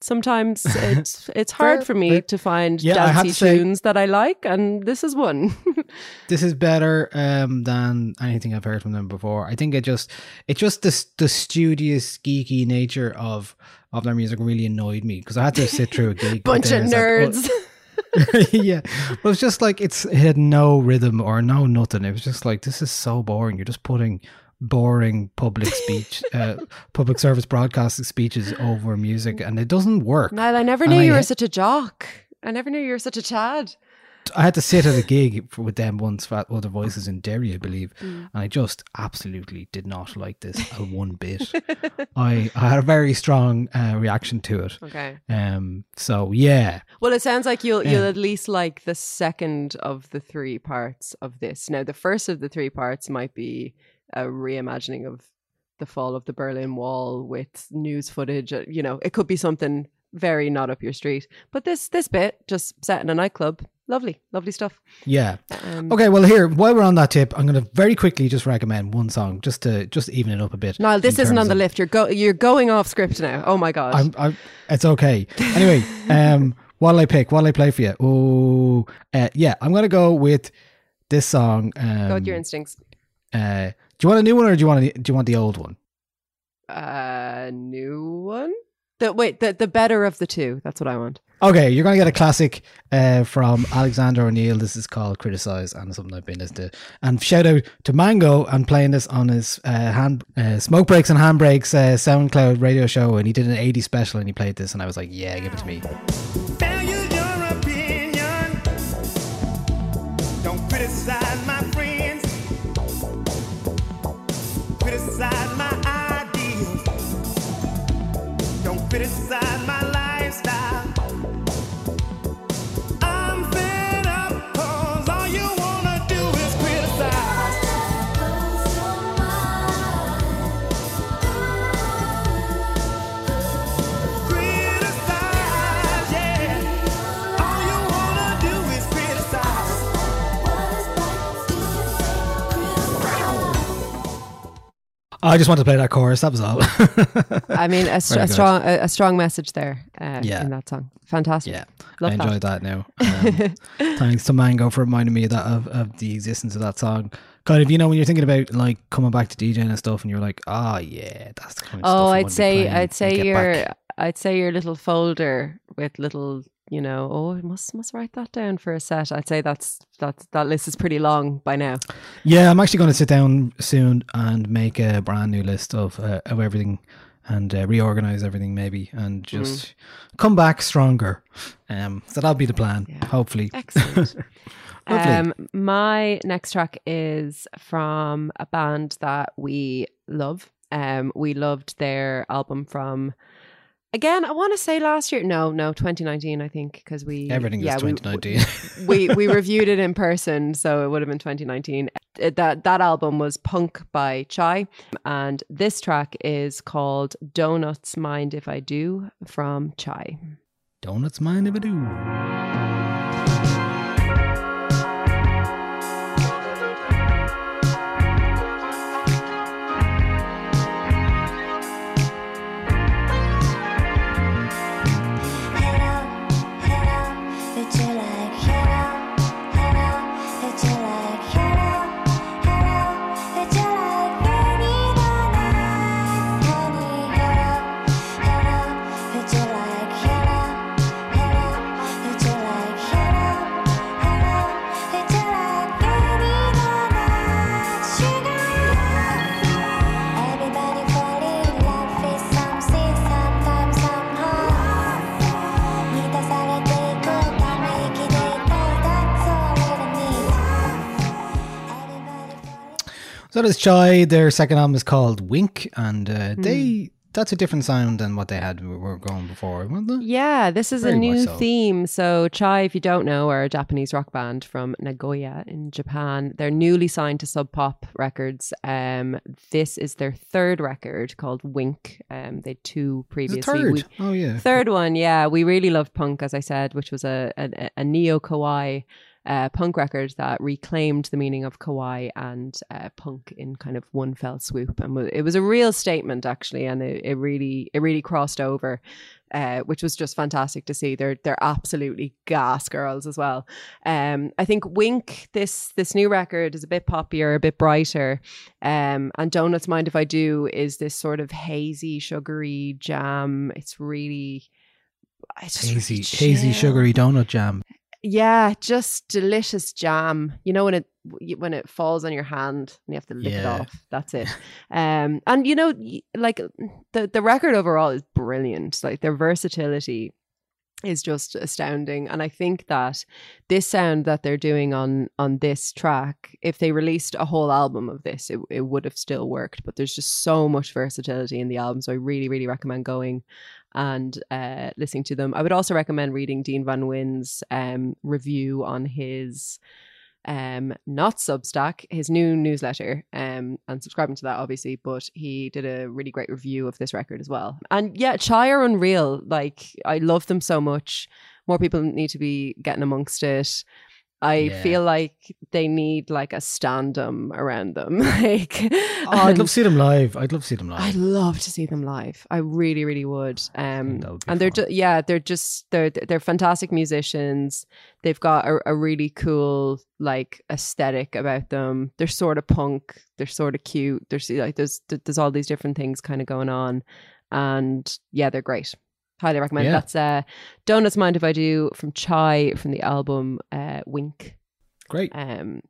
sometimes (laughs) it's it's hard for me to find Yeah, dancey to say- tunes that I like, and this is one. (laughs) this is better um, than anything I've heard from them before. I think it just it just the the studious geeky nature of of their music really annoyed me because I had to sit through a (laughs) gig. Bunch of theirs, like, nerds. oh- yeah, but it's just like it's it had no rhythm or no nothing. It was just like this is so boring. You're just putting boring public (laughs) speech, uh, public service broadcasting speeches over music, and it doesn't work. Niall, I never And knew I you were such a jock. I never knew you were such a Chad. I had to sit at a gig with them once for other voices in Derry, I believe, Mm. and I just absolutely did not like this a one bit. I I had a very strong uh, reaction to it. Okay. Um. So yeah, Well, it sounds like you'll you'll at least like the second of the three parts of this. Now, the first of the three parts might be a reimagining of the fall of the Berlin Wall with news footage. uh, You know, it could be something very not up your street. But this this bit just set in a nightclub, lovely, lovely stuff. yeah. Um, Okay. Well, here while we're on that tip, I'm going to very quickly just recommend one song just to just even it up a bit. Niall, this isn't on the lift. You're go you're going off script now. Oh my god. I'm, I'm, it's okay. Anyway, (laughs) um, what'll I pick? What'll I play for you? Oh, uh, yeah, I'm gonna go with this song. Um, go with your instincts. uh, do you want a new one or do you want a, do you want the old one? Uh, new one. The wait, the the better of the two. That's what I want. Okay, you're gonna get a classic uh, from Alexander O'Neal. This is called "Criticize" and something I've been listening to. And shout out to Mango and playing this on his uh, hand uh, smoke breaks and handbrakes uh, SoundCloud radio show. And he did an 80 special and he played this, and I was like, "Yeah, give it to me." I just wanted to play that chorus. That was all. I mean, a, (laughs) str- a strong a, a strong message there uh, Yeah. in that song. Fantastic. Yeah, Love I that. enjoyed that, now. (laughs) Um, thanks to Mango for reminding me of that of, of the existence of that song. Kind of, you know, when you're thinking about like coming back to DJing and stuff, and you're like, oh yeah, that's the kind of. Oh, I'd say I'd say your. I'd say your little folder with little you know oh I must must write that down for a set. I'd say that's that's that list is pretty long by now. Yeah, I'm actually going to sit down soon and make a brand new list of uh, of everything and uh, reorganize everything maybe and Mm. just come back stronger. Um, so that'll be the plan. Hopefully. Excellent. (laughs) Um, my next track is from a band that we love. Um, we loved their album from again. I want to say last year. No, no, 2019. I think because we Everything yeah, is 2019. (laughs) we we (laughs) reviewed it in person, so it would have been 2019. Uh, That that album was Punk by Chai, and this track is called Donuts Mind If I Do from Chai. Donuts mind if I do. So that is Chai. Their second album is called Wink, and uh, Hmm. they that's a different sound than what they had we were going before, wasn't it? Yeah, this is Very a new so. theme. So, Chai, if you don't know, are a Japanese rock band from Nagoya in Japan. They're newly signed to Sub Pop Records. Um, this is their third record called Wink. Um, they had two previously. third? We- oh yeah. Third one, yeah. We really loved punk, as I said, which was a a, a neo kawaii uh, punk record that reclaimed the meaning of kawaii and uh, punk in kind of one fell swoop, and it was a real statement actually, and it, it really it really crossed over. Uh, which was just fantastic to see. They're they're absolutely gas girls as well. Um, I think Wink this this new record is a bit poppier, a bit brighter. Um, and Donuts Mind If I Do is this sort of hazy, sugary jam. It's really it's Hazy, really hazy, sugary donut jam. Yeah, just delicious jam. You know when it when it falls on your hand and you have to lick it off. That's it. (laughs) Um, and you know, like the the record overall is brilliant. Like their versatility is just astounding and i think that this sound that they're doing on on this track if they released a whole album of this it, it would have still worked but there's just so much versatility in the album so i really really recommend going and uh listening to them. I would also recommend reading dean Van Nguyen's um review on his um not substack his new newsletter um and subscribing to that obviously but he did a really great review of this record as well. And yeah chai are unreal. Like i love them so much. More people need to be getting amongst it i Yeah. feel like they need like a stand-um around them (laughs) like Oh, I'd love to see them live. I'd love to see them live. I'd love to see them live. I really, really would. Um, would and they're just yeah, they're just they're they're fantastic musicians. They've got a, a really cool like aesthetic about them. They're sort of punk. They're sort of cute. There's like there's there's all these different things kind of going on, and yeah, they're great. Highly recommend. Yeah. That's uh, Donuts Mind If I Do from Chai from the album uh, Wink. Great. Um,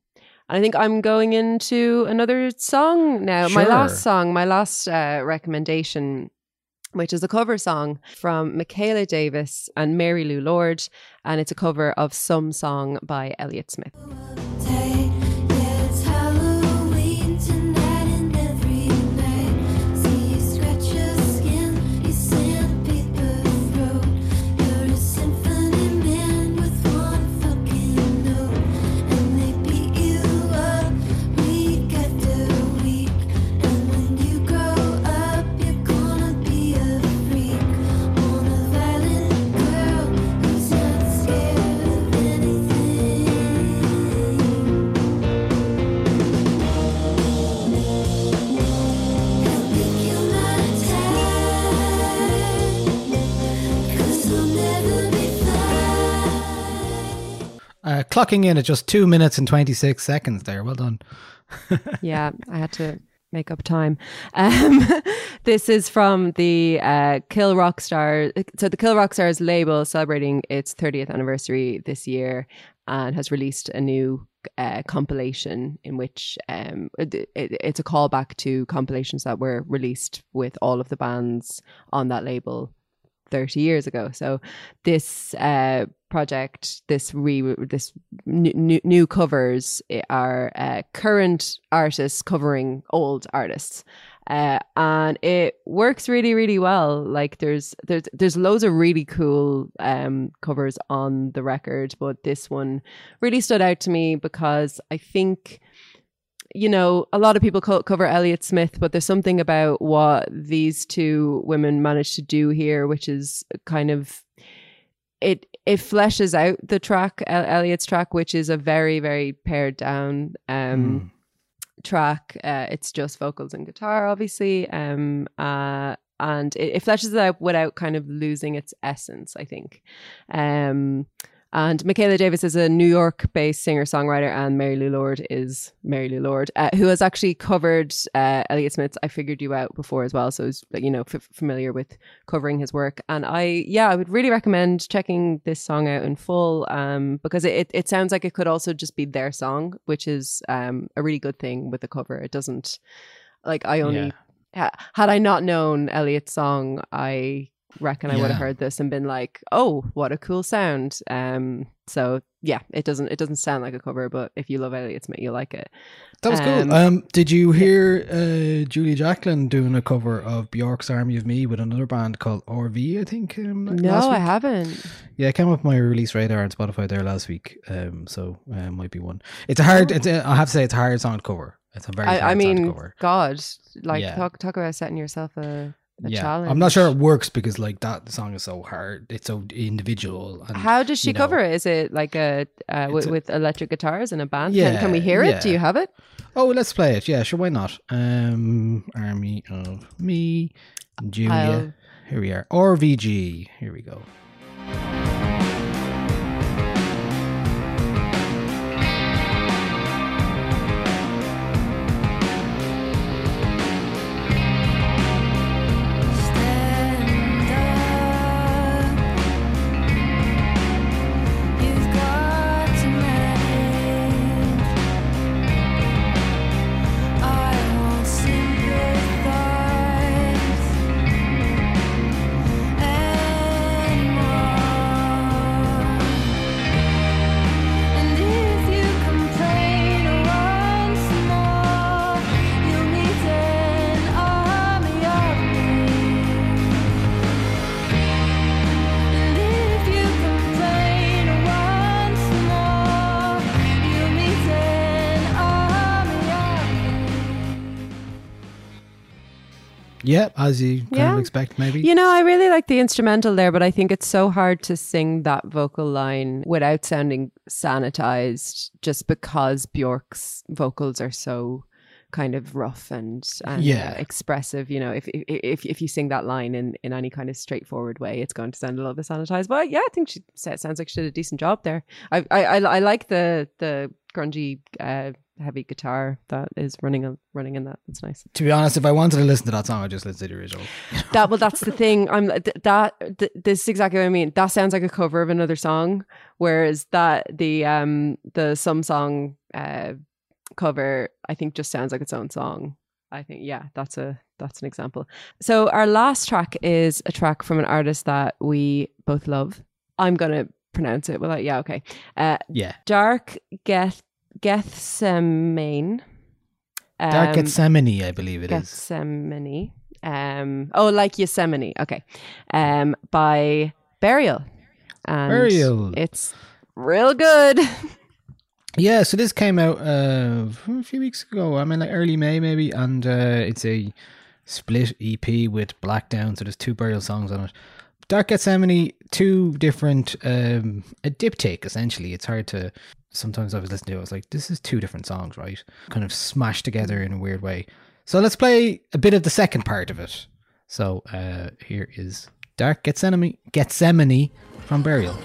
and I think I'm going into another song now. My last song, my last uh, recommendation, which is a cover song from Mikaela Davis and Mary Lou Lord, and it's a cover of Some Song by Elliott Smith. Uh, clocking in at just two minutes and 26 seconds there. Well done. (laughs) yeah, I had to make up time. Um, (laughs) this is from the uh, Kill Rockstar. So the Kill Rock Stars label celebrating its 30th anniversary this year and has released a new uh, compilation in which um, it, it- it's a callback to compilations that were released with all of the bands on that label 30 years ago. So this uh, project, this re this new, new, covers are uh, current artists covering old artists. Uh, and it works really, really well. Like there's there's there's loads of really cool um, covers on the record, but this one really stood out to me because I think you know, a lot of people co- cover Elliott Smith, but there's something about what these two women managed to do here, which is kind of it. It fleshes out the track, El- Elliott's track, which is a very, very pared down um, track. Uh, it's just vocals and guitar, obviously, um, uh, and it, it fleshes it out without kind of losing its essence. I think. Um, and Mikaela Davis is a New York based singer songwriter, and Mary Lou Lord is Mary Lou Lord, uh, who has actually covered uh, Elliott Smith's I Figured You Out before as well. So, is you know, f- familiar with covering his work. And I, yeah, I would really recommend checking this song out in full um, because it, it, sounds like it could also just be their song, which is um, a really good thing with the cover. It doesn't, like, I only, ha- had I not known Elliot's song, I reckon I would have heard this and been like, "Oh, what a cool sound!" Um, so yeah, it doesn't it doesn't sound like a cover, but if you love Elliott Smith, you'll like it. That was Um, cool. Um, did you hear uh, Julia Jacklin doing a cover of Bjork's Army of Me with another band called RV, I think? Um, No, I haven't. Yeah, it came up my release radar on Spotify there last week. Um, so uh, might be one. It's a hard. It's a, I have to say, it's a hard to cover. It's a very. hard I, I mean. God, like Yeah. talk talk about setting yourself a a yeah, challenge. I'm not sure it works because like that song is so hard. It's so individual. And, How does she you know, cover it? Is it like a uh, with, a- with electric guitars and a band? can, Yeah, can we hear it? Do you have it? Oh, let's play it. Yeah, sure. Why not? Um, Army of Me, Julia. I'll- Here we are. RVG. Here we go. Yeah, as you kind Yeah. of expect, maybe. You know, I really like the instrumental there, but I think it's so hard to sing that vocal line without sounding sanitized just because Bjork's vocals are so kind of rough and, and Yeah. uh, expressive. You know, if, if if you sing that line in, in any kind of straightforward way, it's going to sound a little bit sanitized. But yeah, I think she sounds like she did a decent job there. I I, I, I like the the grungy uh, heavy guitar that is running a, running in that. That's nice. To be honest, if I wanted to listen to that song, I'd just listen to the original. (laughs) that well that's the thing i'm th- that th- this is exactly what i mean that sounds like a cover of another song whereas that the um the some song uh cover i think just sounds like its own song i think yeah that's a that's an example so our last track is a track from an artist that we both love i'm gonna pronounce it without yeah okay uh Yeah. dark geth gethsemane Dark Um, Gethsemane, I believe it is. Gethsemane. Um, oh, like Yosemite. Okay. Um, by Burial. And Burial. It's real good. (laughs) Yeah, so this came out uh, a few weeks ago. I mean, like early May maybe, and uh, it's a split EP with Blackdown. So there's two burial songs on it. Dark Gethsemane, two different, um, a diptych essentially. It's hard to. Sometimes I was listening to it, I was like, this is two different songs, right? Kind of smashed together in a weird way. So let's play a bit of the second part of it. So uh, here is Dark Gethsemane, Gethsemane from Burial.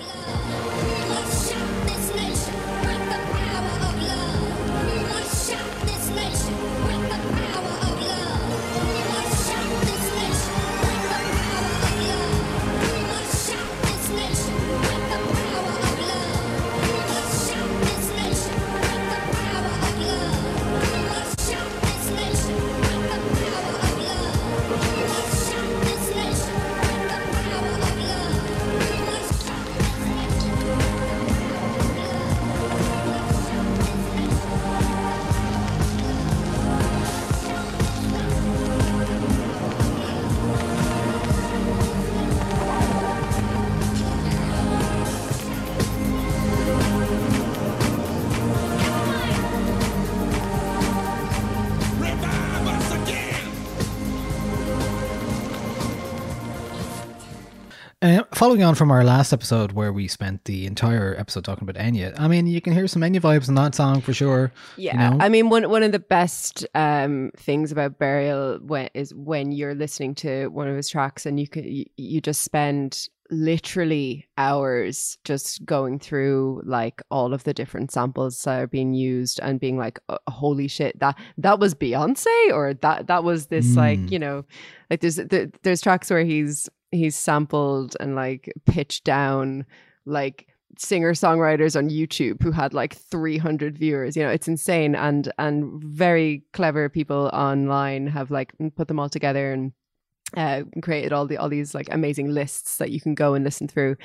Following on from our last episode where we spent the entire episode talking about Enya, I mean, you can hear some Enya vibes in that song for sure. Yeah, you know? I mean one one of the best um, things about Burial when, is when you're listening to one of his tracks and you could you, you just spend literally hours just going through like all of the different samples that are being used and being like "Oh, holy shit that that was Beyonce or that that was this like Mm. you know like there's there, there's tracks where he's he's sampled and like pitched down like singer songwriters on YouTube who had like 300 viewers. You know, it's insane, and and very clever people online have like put them all together and uh, created all the all these like amazing lists that you can go and listen through.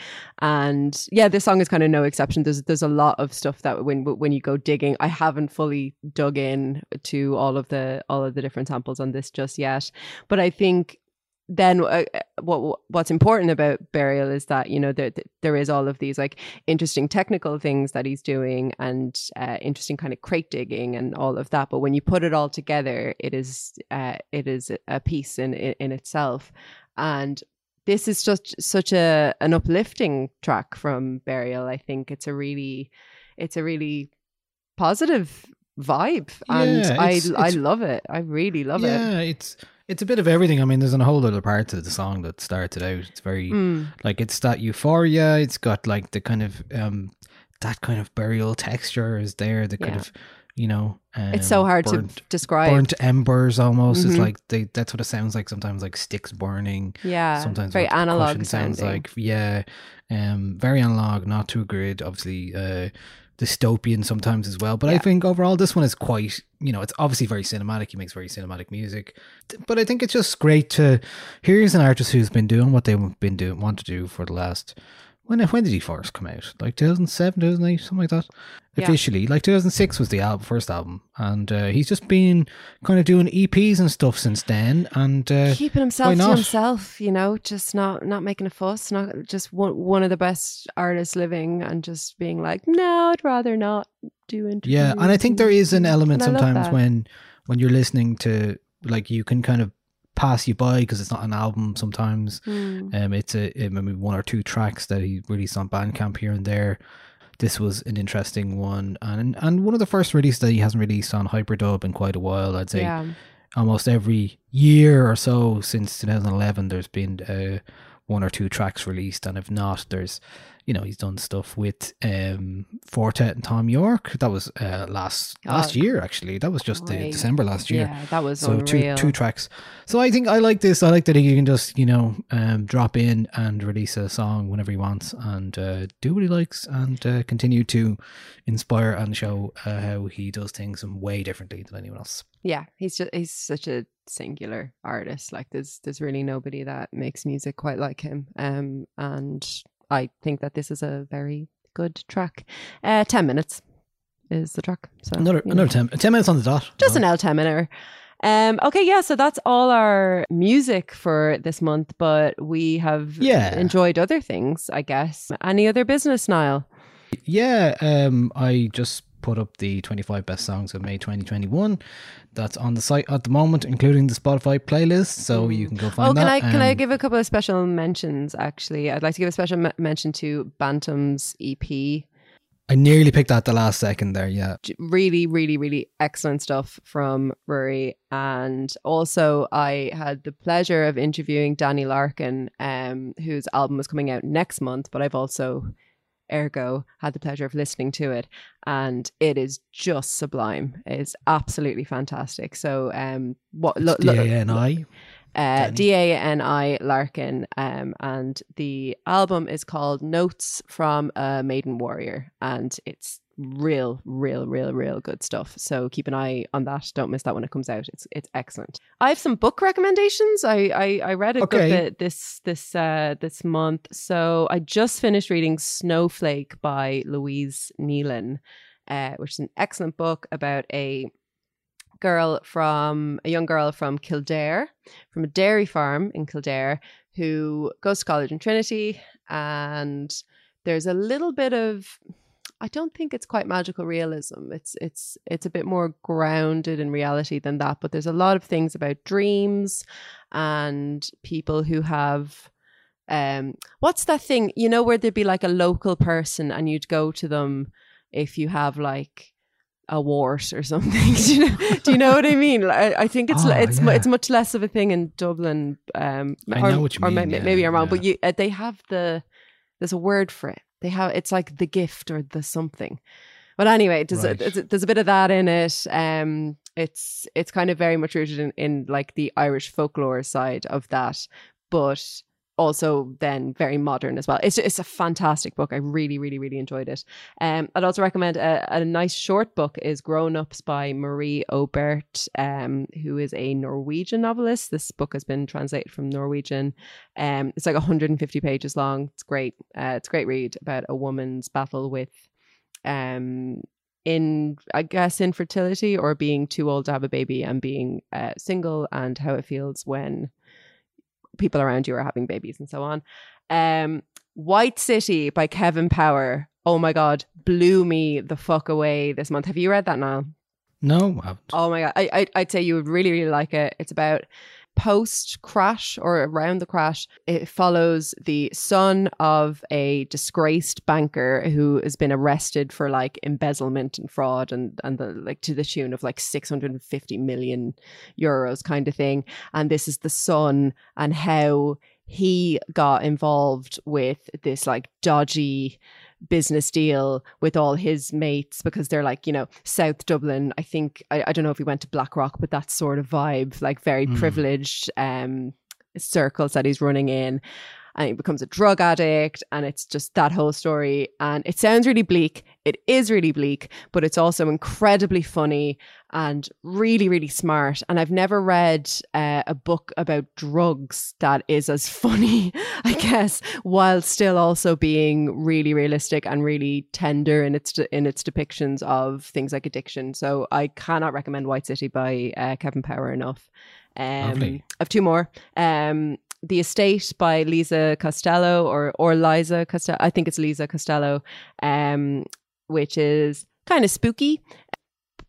And yeah, this song is kind of no exception. There's there's a lot of stuff that when when you go digging, I haven't fully dug in to all of the all of the different samples on this just yet, but I think then uh, uh, what what's important about burial is that you know there there is all of these like interesting technical things that he's doing and uh, interesting kind of crate digging and all of that. But when you put it all together it is uh, it is a piece in, in in itself. And this is just such a an uplifting track from burial. I think it's a really it's a really positive vibe and Yeah, i it's- i love it i really love it yeah, it's it's a bit of everything. I mean, there's a whole other part to the song that started out. It's very Mm. like it's that euphoria. It's got like the kind of um that kind of burial texture is there. The kind Yeah. of you know, um, it's so hard burnt, to describe burnt embers almost. It's Mhm. like they that's what it sounds like sometimes, like sticks burning. yeah sometimes very analog sounds like yeah um very analog not too grid obviously uh dystopian sometimes as well but i think overall this one is quite you know it's obviously very cinematic he makes very cinematic music but i think it's just great to here's an artist who's been doing what they've been doing want to do for the last when when did he first come out? Like 2007 2008 something like that? Yeah. officially. Like 2006 was the album first album. And uh, he's just been kind of doing eps and stuff since then and uh, keeping himself to himself you know just not not making a fuss not just one, one of the best artists living and just being like no i'd rather not do interviews Yeah, and I think there is an element And I love sometimes when when you're listening to like you can kind of pass you by because it's not an album. Sometimes Mm. um, it's a it maybe one or two tracks that he released on Bandcamp here and there. This was an interesting one, and and one of the first releases that he hasn't released on Hyperdub in quite a while. I'd say yeah almost every year or so since 2011 there's been uh, one or two tracks released and if not there's you know he's done stuff with um Four Tet and Thom Yorke. That was uh, last last Oh, year actually. That was just the. December last year. Yeah that was so unreal. two two tracks. So I think I like this. I like that he can just you know um drop in and release a song whenever he wants and uh, do what he likes and uh, continue to inspire and show uh, how he does things in way differently than anyone else. Yeah he's just he's such a singular artist. Like there's there's really nobody that makes music quite like him. Um and i think that this is a very good track uh 10 minutes is the track so another you know. another 10, 10 minutes on the dot just an. L 10 minute um okay yeah so that's all our music for this month but we have Yeah. enjoyed other things i guess any other business Niall Yeah, um, I just put up the 25 best songs of May 2021. That's on the site at the moment, including the Spotify playlist, so you can go find oh can that. i can i Um, give a couple of special mentions actually i'd like to give a special m- mention to Bantum's ep I nearly picked that the last second there. Yeah, really, really, really excellent stuff from Rory. And also, I had the pleasure of interviewing Dani Larkin, um, whose album is coming out next month. But I've also, ergo, had the pleasure of listening to it, and it is just sublime. It's absolutely fantastic. So, um, what lo- D lo- A N I. uh, Dani. D A N I Larkin, um, and the album is called Notes from a Maiden Warrior, and it's real, real, real, real good stuff. So keep an eye on that. Don't miss that when it comes out. It's it's excellent. I have some book recommendations. I I, I read a Okay. good bit this this uh, this month. So I just finished reading Snowflake by Louise Nealon, uh, which is an excellent book about a girl from a young girl from Kildare, from a dairy farm in Kildare, who goes to college in Trinity, and there's a little bit of I don't think it's quite magical realism. It's it's it's a bit more grounded in reality than that, but there's a lot of things about dreams and people who have um what's that thing, you know where there'd be like a local person and you'd go to them if you have like a wart or (laughs) something. do, you know, do you know what I mean? I, I think it's Oh, it's yeah. it's much less of a thing in Dublin. Um, I or, know what you or mean, may- yeah, maybe I'm wrong, yeah. but you uh, they have the there's a word for it. They have it's like the gift or the something. But anyway, there's, Right. a, there's, a, bit of that in it. Um, it's it's kind of very much rooted in, in like the Irish folklore side of that, but also then very modern as well. It's it's a fantastic book. I really really really enjoyed it. Um, I'd also recommend a, a nice short book is Grown Ups by Marie Aubert, um, who is a Norwegian novelist. This book has been translated from Norwegian. Um, it's like 150 pages long. It's great. Uh, it's a great read about a woman's battle with um in I guess infertility or being too old to have a baby and being uh, single and how it feels when people around you are having babies and so on. Um, White City by Kevin Power. Oh my god, blew me the fuck away this month. Have you read that now? No, I haven't. Oh my god, I, I I'd say you would really really like it. It's about post crash or around the crash. It follows the son of a disgraced banker who has been arrested for like embezzlement and fraud and and the like to the tune of like 650 million euros kind of thing. And this is the son and how he got involved with this like dodgy business deal with all his mates because they're like, you know, South Dublin. I think I, I don't know if he went to Blackrock, but that sort of vibe, like very Mm. privileged um circles that he's running in. And he becomes a drug addict, and it's just that whole story. And it sounds really bleak. It is really bleak, but it's also incredibly funny and really, really smart. And I've never read uh, a book about drugs that is as (laughs) funny, I guess, while still also being really realistic and really tender in its in its depictions of things like addiction. So I cannot recommend White City by uh, Kevin Power enough. Um. I have two more. Um, the Estate by Lisa Costello or or Liza Costello. I think it's Lisa Costello, um, which is kind of spooky.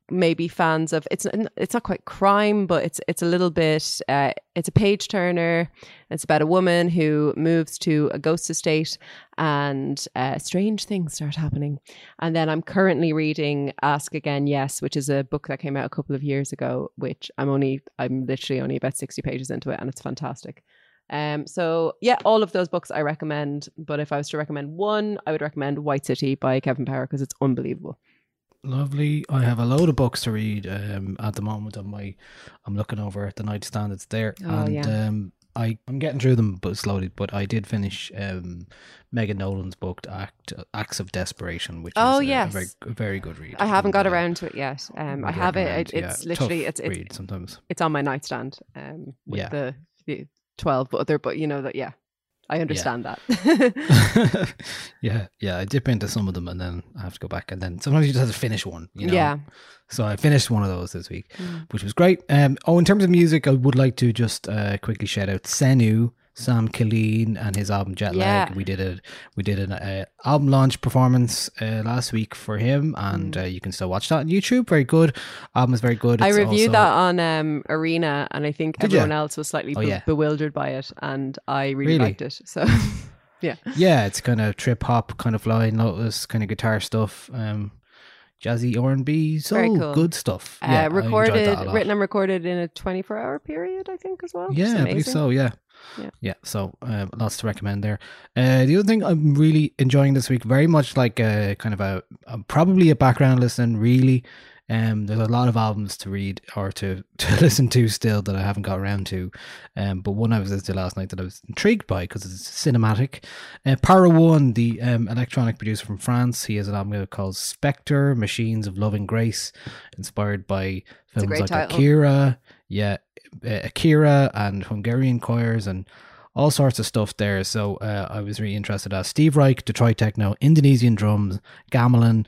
Maybe fans of it's it's not quite crime, but it's it's a little bit. Uh, it's a page turner. It's about a woman who moves to a ghost estate, and uh, strange things start happening. And then I'm currently reading Ask Again Yes, which is a book that came out a couple of years ago. Which I'm only I'm literally only about sixty pages into it, and it's fantastic. Um, so yeah, all of those books I recommend. But if I was to recommend one, I would recommend White City by Kevin Power because it's unbelievable. Lovely. I have a load of books to read um, at the moment on my. I'm looking over at the nightstand. It's there, Oh, and yeah. um, I I'm getting through them, but slowly. But I did finish um, Megan Nolan's book, Act Acts of Desperation, which Oh, is yes. a very a very good read. I haven't got around to it yet. Um, I have it. it it's yeah. literally it's it's read sometimes. it's on my nightstand. Um, with Yeah. the, the twelve, but other, but you know that yeah, I understand that. (laughs) (laughs) yeah, yeah. I dip into some of them and then I have to go back, and then sometimes you just have to finish one. You know? Yeah. So I finished one of those this week, Mm. which was great. Um, oh, in terms of music, I would like to just uh, quickly shout out Senu, Sam Killeen, and his album Jet Lag. Yeah. We did a we did an uh, album launch performance uh, last week for him, and Mm. uh, you can still watch that on YouTube. Very good. Album is very good. I reviewed also- that on um, Arena, and I think Did everyone else was slightly Oh, be- yeah. bewildered by it, and I really, Really? liked it. So (laughs) yeah, yeah, it's kind of trip hop, kind of flying lotus, kind of guitar stuff. Um, jazzy R and B, so cool. good stuff. uh, Yeah, recorded, that a lot. written and recorded in a twenty-four hour period, I think as well. Yeah, I believe so. Yeah, Yeah. yeah. So um, lots to recommend there. Uh, the other thing I'm really enjoying this week, very much like a kind of a, a probably a background listen. Really, um, there's a lot of albums to read or to (laughs) to listen to still that I haven't got around to. Um, but one I was listening to last night that I was intrigued by because it's cinematic. Uh, Para One, the um, electronic producer from France, he has an album called Spectre: Machines of Loving Grace, inspired by films like title. Akira, yeah, uh, Akira and Hungarian choirs and all sorts of stuff there. So uh, I was really interested as Steve Reich, Detroit Techno, Indonesian drums, gamelan,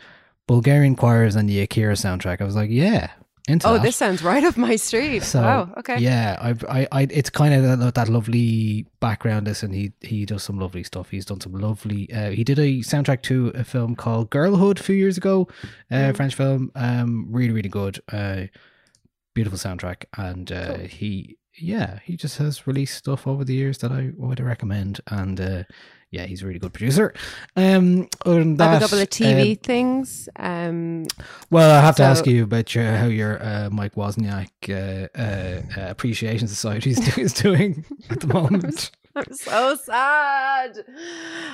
Bulgarian choirs, and the Akira soundtrack. I was like, yeah, into Oh, that. this sounds right up my street. So wow. Okay. yeah, I, I, I it's kind of that, that lovely background. This and he he does some lovely stuff. He's done some lovely. Uh, he did a soundtrack to a film called Girlhood a few years ago, uh, French film. Um, really really good. Uh, beautiful soundtrack, and uh, Cool. he yeah he just has released stuff over the years that I would recommend, and uh, yeah, he's a really good producer. Um, other than I have a couple of TV things. Um, well, I have to ask you about your, how your uh, Mike Wozniak uh, uh, uh, Appreciation Society is (laughs) doing at the (laughs) moment. (laughs) I'm so sad.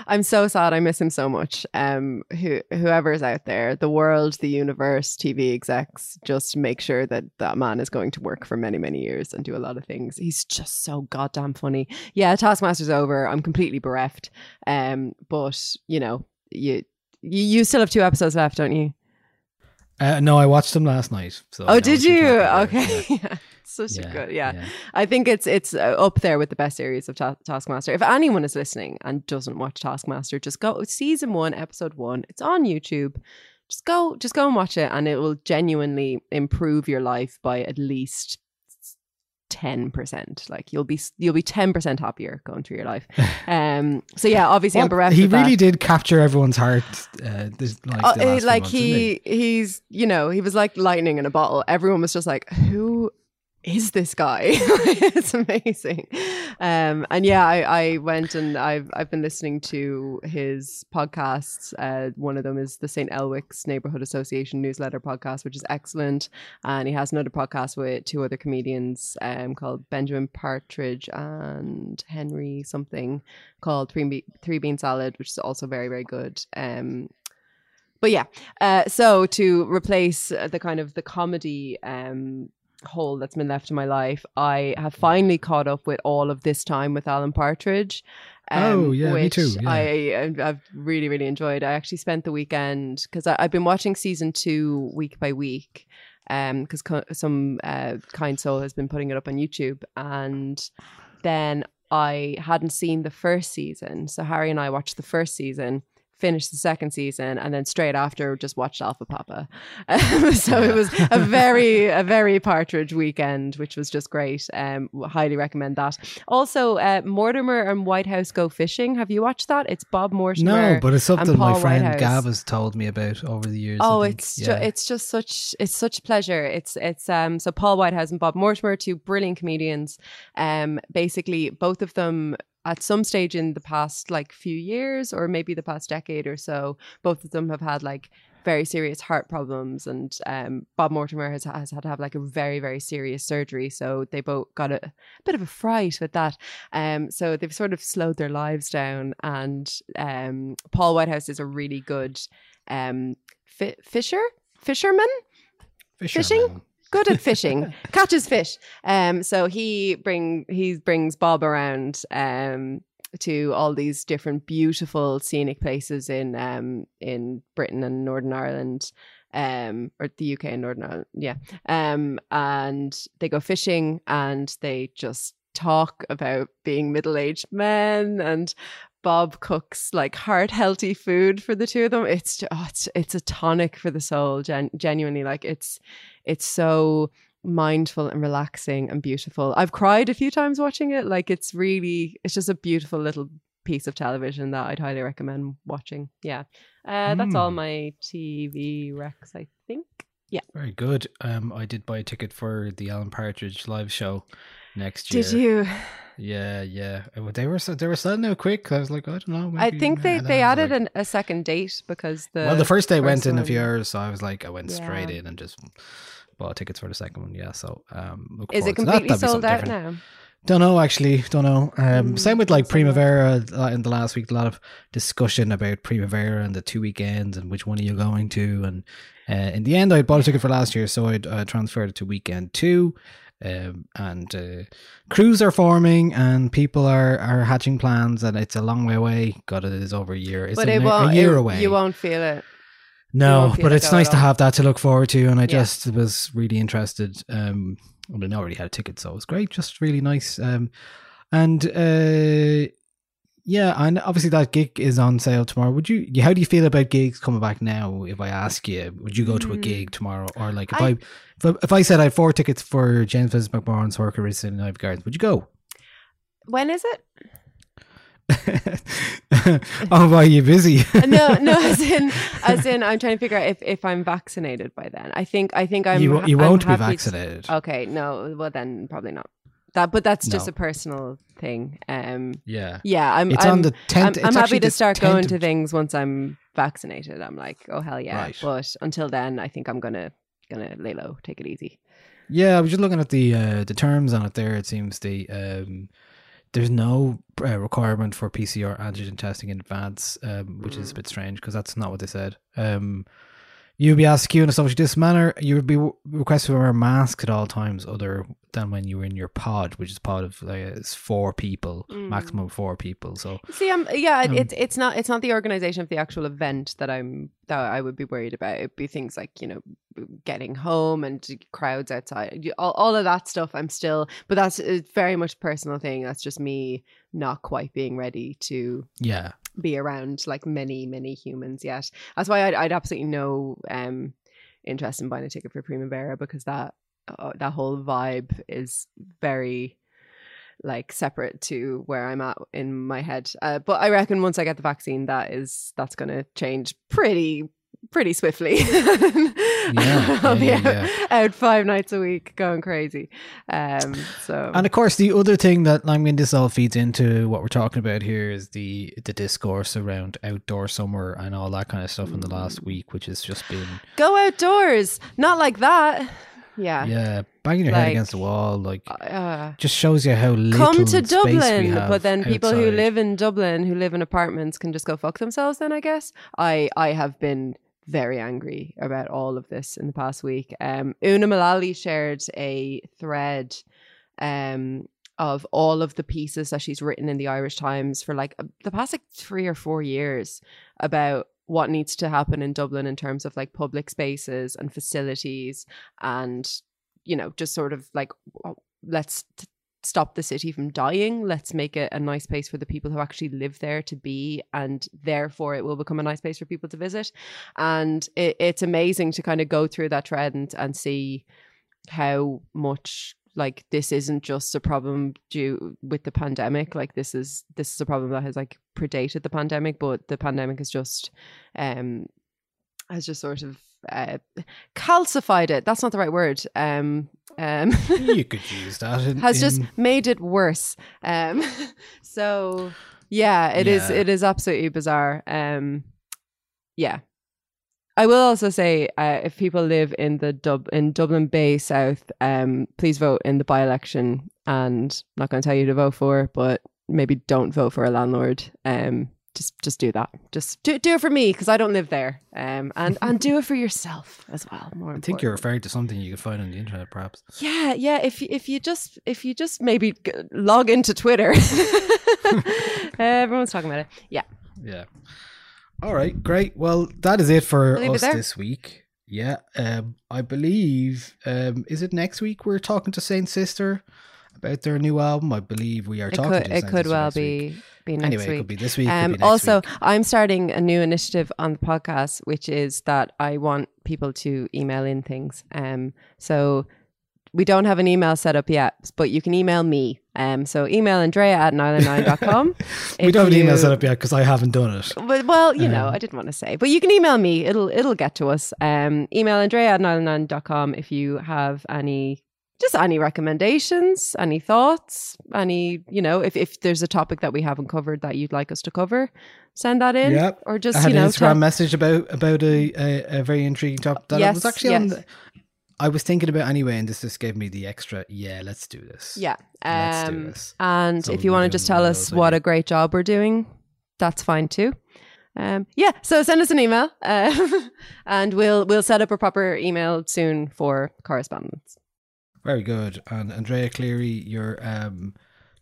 I'm so sad. I miss him so much. Um, who whoever's out there, the world, the universe, TV execs, just make sure that that man is going to work for many, many years and do a lot of things. He's just so goddamn funny. Yeah, Taskmaster's over. I'm completely bereft. Um, but you know, you you, you still have two episodes left, don't you? Uh, no, I watched them last night. So Oh, did you? Okay. yeah. (laughs) Such Yeah, a good, yeah. yeah. I think it's it's uh, up there with the best series of Ta- Taskmaster. If anyone is listening and doesn't watch Taskmaster, just go season one, episode one. It's on YouTube. Just go, just go and watch it, and it will genuinely improve your life by at least ten percent. Like you'll be you'll be ten percent happier going through your life. (laughs) Um. So yeah, obviously I'm bereft. he of that. really did capture everyone's heart. Uh, this, like, Uh, like months, he, he's you know he was like lightning in a bottle everyone was just like who is this guy? (laughs) It's amazing. Um and yeah I, I went and I've I've been listening to his podcasts. Uh one of them is the St Elwick's Neighborhood Association newsletter podcast which is excellent. And he has another podcast with two other comedians um called Benjamin Partridge and Henry something called Three Be- Three Bean Salad which is also very very good. Um but yeah uh, so to replace the kind of the comedy um, hole that's been left in my life i have finally caught up with all of this time with alan partridge um, Oh, yeah, me too, yeah. I, I've really, really enjoyed. I actually spent the weekend because I've been watching season two week by week because co- some uh, kind soul has been putting it up on YouTube. And then I hadn't seen the first season. So Harry and I watched the first season, finished the second season, and then straight after just watched Alpha Papa. Um, (laughs) (laughs) so it was a very, a very partridge weekend, which was just great. Um, highly recommend that. Also, uh, Mortimer and Whitehouse Go Fishing. Have you watched that? It's Bob Mortimer. No, but it's something my friend Whitehouse. Gav has told me about over the years. Oh, it's yeah. ju- it's just such it's such pleasure. It's it's um so Paul Whitehouse and Bob Mortimer, two brilliant comedians. Um, basically both of them at some stage in the past like few years or maybe the past decade or so, both of them have had like very serious heart problems and um Bob Mortimer has has had to have like a very very serious surgery so they both got a, bit of a fright with that. Um so they've sort of slowed their lives down and um Paul Whitehouse is a really good um fi- fisher? Fisherman? Fishing good at (laughs) fishing. Catches fish. Um so he bring he brings bob around um to all these different beautiful scenic places in um in britain and northern ireland um or the uk and northern ireland yeah. Um and they go fishing and they just talk about being middle-aged men and Bob cooks like heart healthy food for the two of them. It's oh, it's it's a tonic for the soul. Gen- genuinely, like it's it's so mindful and relaxing and beautiful. I've cried a few times watching it. Like it's really it's just a beautiful little piece of television that I'd highly recommend watching. Yeah, uh, that's all Mm. my TV recs. I think. Yeah. Very good. Um, I did buy a ticket for the Alan Partridge live show next year. Did you? Yeah, yeah. They were so- they were selling out quick. I was like, I don't know. I think they they added like- an, a second date because the well, the first day went first in a few hours, so I was like, I went straight in and just bought tickets for the second one. Yeah, so um, Is it that. completely That'd sold out different. now? Don't know actually. Don't know. Um, Mm, same with like. Primavera. uh, In the last week, a lot of discussion about Primavera and the two weekends and which one are you going to. And uh, in the end, I bought a ticket for last year, so I uh, transferred it to weekend two. Um, and uh, crews are forming, and people are are hatching plans, and it's a long way away. God, it is over a year. It's but a, it a won't. year it- away. You won't feel it. No, feel but it it's nice to have that to look forward to, and I Yeah. just was really interested. Um, I mean, I already had a ticket, so it was great. Just really nice. Um, and uh, yeah, and obviously that gig is on sale tomorrow. Would you? How do you feel about gigs coming back now? If I ask you, would you go to a Mm. gig tomorrow, or like if I- I, if I if I said I had four tickets for James Vincent McMorrow's Horker Racing in Iveagh Gardens, would you go? When is it? (laughs) oh, why are you busy? no, no, (laughs) as in, as in, I'm trying to figure out if, if I'm vaccinated by then. I think, I think I'm. you you I'm won't be happy to- vaccinated. okay, no, well then probably not. That, but that's just No. a personal thing. Um, Yeah. yeah, I'm. It's I'm, on the 10th I'm, I'm happy to start going to things once I'm vaccinated. I'm like, oh hell yeah! Right. But until then, I think I'm gonna gonna lay low, take it easy. Yeah, I was just looking at the uh, the terms on it there. It seems the um, there's no uh, requirement for PCR antigen testing in advance, um, which is a bit strange because that's not what they said. Um, you'll be asked to queue in a social distance manner. You would be requested to wear masks at all times, other than when you were in your pod, which is pod of like, it's four people, maximum four people. So See, um, yeah, Um, it's it's not it's not the organization of the actual event that I'm that I would be worried about. It'd be things like you know getting home and crowds outside, all, all of that stuff. I'm still, but that's a very much personal thing. That's just me not quite being ready to yeah, be around like many many humans yet. That's why I'd, I'd absolutely no um interest in buying a ticket for Primavera because that uh, that whole vibe is very like separate to where I'm at in my head. Uh, but I reckon once I get the vaccine, that is that's going to change pretty pretty swiftly. (laughs) Yeah, I'll be yeah, out, yeah. out five nights a week, going crazy. Um, so And of course, the other thing that I mean, this all feeds into what we're talking about here is the the discourse around outdoor summer and all that kind of stuff in the last week, which has just been go outdoors, not like that. Yeah. yeah banging your head against the wall, like Uh, just shows you how little come to Dublin, but then people who live in Dublin, who live in apartments, can just go fuck themselves. Then I guess I I have been very angry about all of this in the past week. Um, Una Mullally shared a thread, um. Of all of the pieces that she's written in the Irish Times for like uh, the past like three or four years about what needs to happen in Dublin in terms of like public spaces and facilities and you know just sort of like let's t- stop the city from dying. Let's make it a nice place for the people who actually live there to be and therefore it will become a nice place for people to visit. And it, it's amazing to kind of go through that trend and see how much like this isn't just a problem due with the pandemic like this is this is a problem that has like predated the pandemic but the pandemic has just um has just sort of uh, calcified it that's not the right word um um you could use that. In, (laughs) has just made it worse um (laughs) so yeah it is. Yeah. it is absolutely bizarre um yeah I will also say, uh, if people live in the Dub in Dublin Bay South, um, please vote in the by-election. And I'm not going to tell you to vote for, but maybe don't vote for a landlord. Um, just just do that. Just do do it for me because I don't live there. Um, and and do it for yourself as well. More I think you're referring to something you can find on the internet, perhaps. yeah, yeah. If if you just if you just maybe log into Twitter, (laughs) (laughs) everyone's talking about it. Yeah, Yeah. All right, great. Well, that is it for We'll it us this week. Yeah. Um, I believe um, is it next week we're talking to Saint Sister about their new album. I believe we are it talking could it Saint could Sister well week. be be next week. Anyway, it could be this week, Um, also, week. I'm starting a new initiative on the podcast, which is that I want people to email in things. Um, so we don't have an email set up yet, but you can email me. Um, so email Andrea at nialler9.com. (laughs) we don't have an email set up yet because I haven't done it. But, well, you know, Um, I didn't want to say, but you can email me. It'll it'll get to us. Um, email Andrea at nialler9.com if you have any just any recommendations, any thoughts, any you know, if if there's a topic that we haven't covered that you'd like us to cover, send that in. Yep. Or just I had you know, an Instagram message about about a, a, a very intriguing topic that I was Yes, actually on. The, I was thinking about anyway, and this just gave me the extra. Yeah, let's do this. Yeah. Let's do Um, this. and So if you want to just tell us what a great job we're doing, that's fine too. Um, yeah, so send us an email, uh, (laughs) and we'll we'll set up a proper email soon for correspondence. Very good. And Andrea Cleary, your um,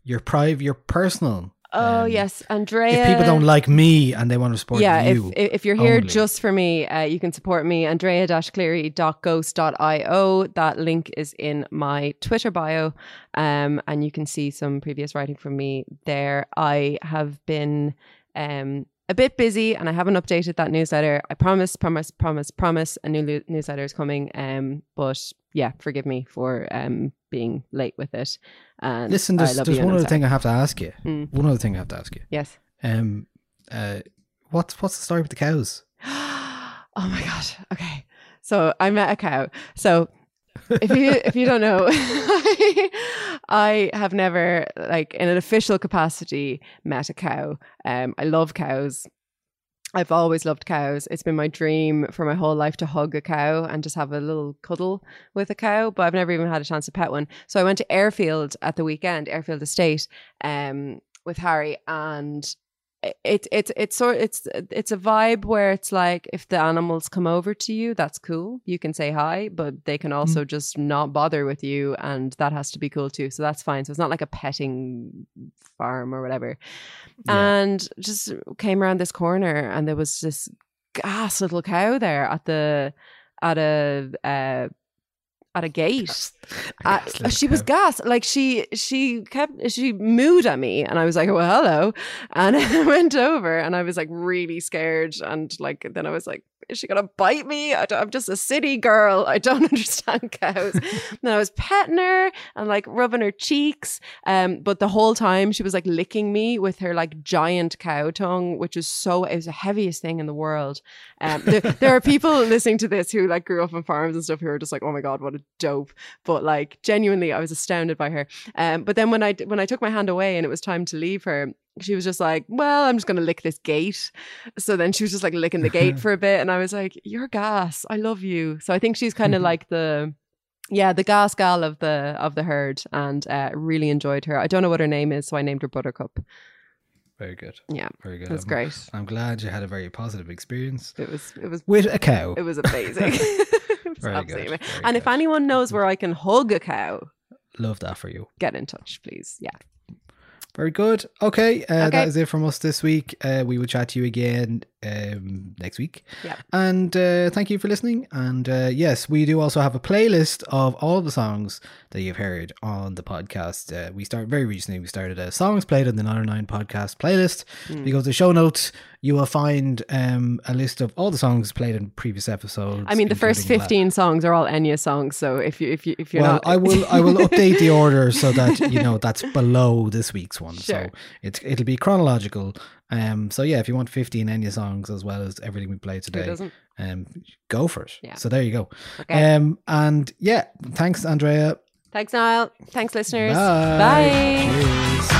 your private, your personal. Oh um, yes, Andrea. If people don't like me and they want to support yeah, you, if if you're here only. just for me, uh, you can support me. Andrea-cleary.ghost.io. That link is in my Twitter bio, um, and you can see some previous writing from me there. I have been um, a bit busy, and I haven't updated that newsletter. I promise, promise, promise, promise. A new lu- newsletter is coming. Um, but yeah, forgive me for um being late with it. And listen. There's, there's one other thing I have to ask you. Mm. One other thing I have to ask you. Yes. Um, uh, what's what's the story with the cows? (gasps) oh my god. Okay. So I met a cow. So if you (laughs) if you don't know, (laughs) I have never like in an official capacity met a cow. Um, I love cows. I've always loved cows. It's been my dream for my whole life to hug a cow and just have a little cuddle with a cow, but I've never even had a chance to pet one. So I went to Airfield at the weekend, Airfield Estate, um, with Harry, and it it's it's sort it's it's a vibe where it's like if the animals come over to you, that's cool. You can say hi, but they can also just not bother with you, and that has to be cool too. So that's fine. So it's not like a petting farm or whatever. And just came around this corner, and there was this gas little cow there at the at a uh, at a gate. Uh, she was gas. Like she she kept she mooed at me, and I was like, "Well, hello," and (laughs) I went over, and I was like really scared, and like then I was like, is she gonna bite me? I I'm just a city girl. I don't (laughs) understand cows. (laughs) and I was petting her and like rubbing her cheeks. Um, but the whole time she was like licking me with her like giant cow tongue, which is so it was the heaviest thing in the world. Um, there, (laughs) there are people listening to this who like grew up on farms and stuff who are just like, oh my god, what a dope. But like genuinely, I was astounded by her. Um, but then when I when I took my hand away and it was time to leave her, she was just like, well, I'm just going to lick this gate. So then she was just like licking the gate (laughs) for a bit. And I was like, you're gas. I love you. So I think she's kind of like the, yeah, the gas gal of the, of the herd and uh, really enjoyed her. I don't know what her name is. So I named her Buttercup. Very good. Yeah. Very good. That's I'm- great. I'm glad you had a very positive experience It was, it was, with a cow. it was (laughs) amazing. (laughs) it was Very good, very And if anyone knows where I can hug a cow, Love that for you. get in touch, please. Yeah. Very good. Okay, uh, Okay. that is it from us this week. Uh, we will chat to you again um, next week. Yeah. And uh, thank you for listening. And uh, yes, we do also have a playlist of all the songs that you've heard on the podcast. Uh, we started very recently. We started a songs played on the 909 podcast playlist. Go to the show notes, you will find um, a list of all the songs played in previous episodes. I mean, the first la- 15 songs are all Enya songs. So if you, if you, if you're well, not, I will I will (laughs) update the order so that you know that's (laughs) below this week's one. Sure. So it's it'll be chronological. Um. So yeah, if you want 15 Enya songs as well as everything we played today, um, go for it. Yeah. So there you go. Okay. Um. And yeah, thanks, Andrea. Thanks, Niall. Thanks, listeners. Bye. Bye.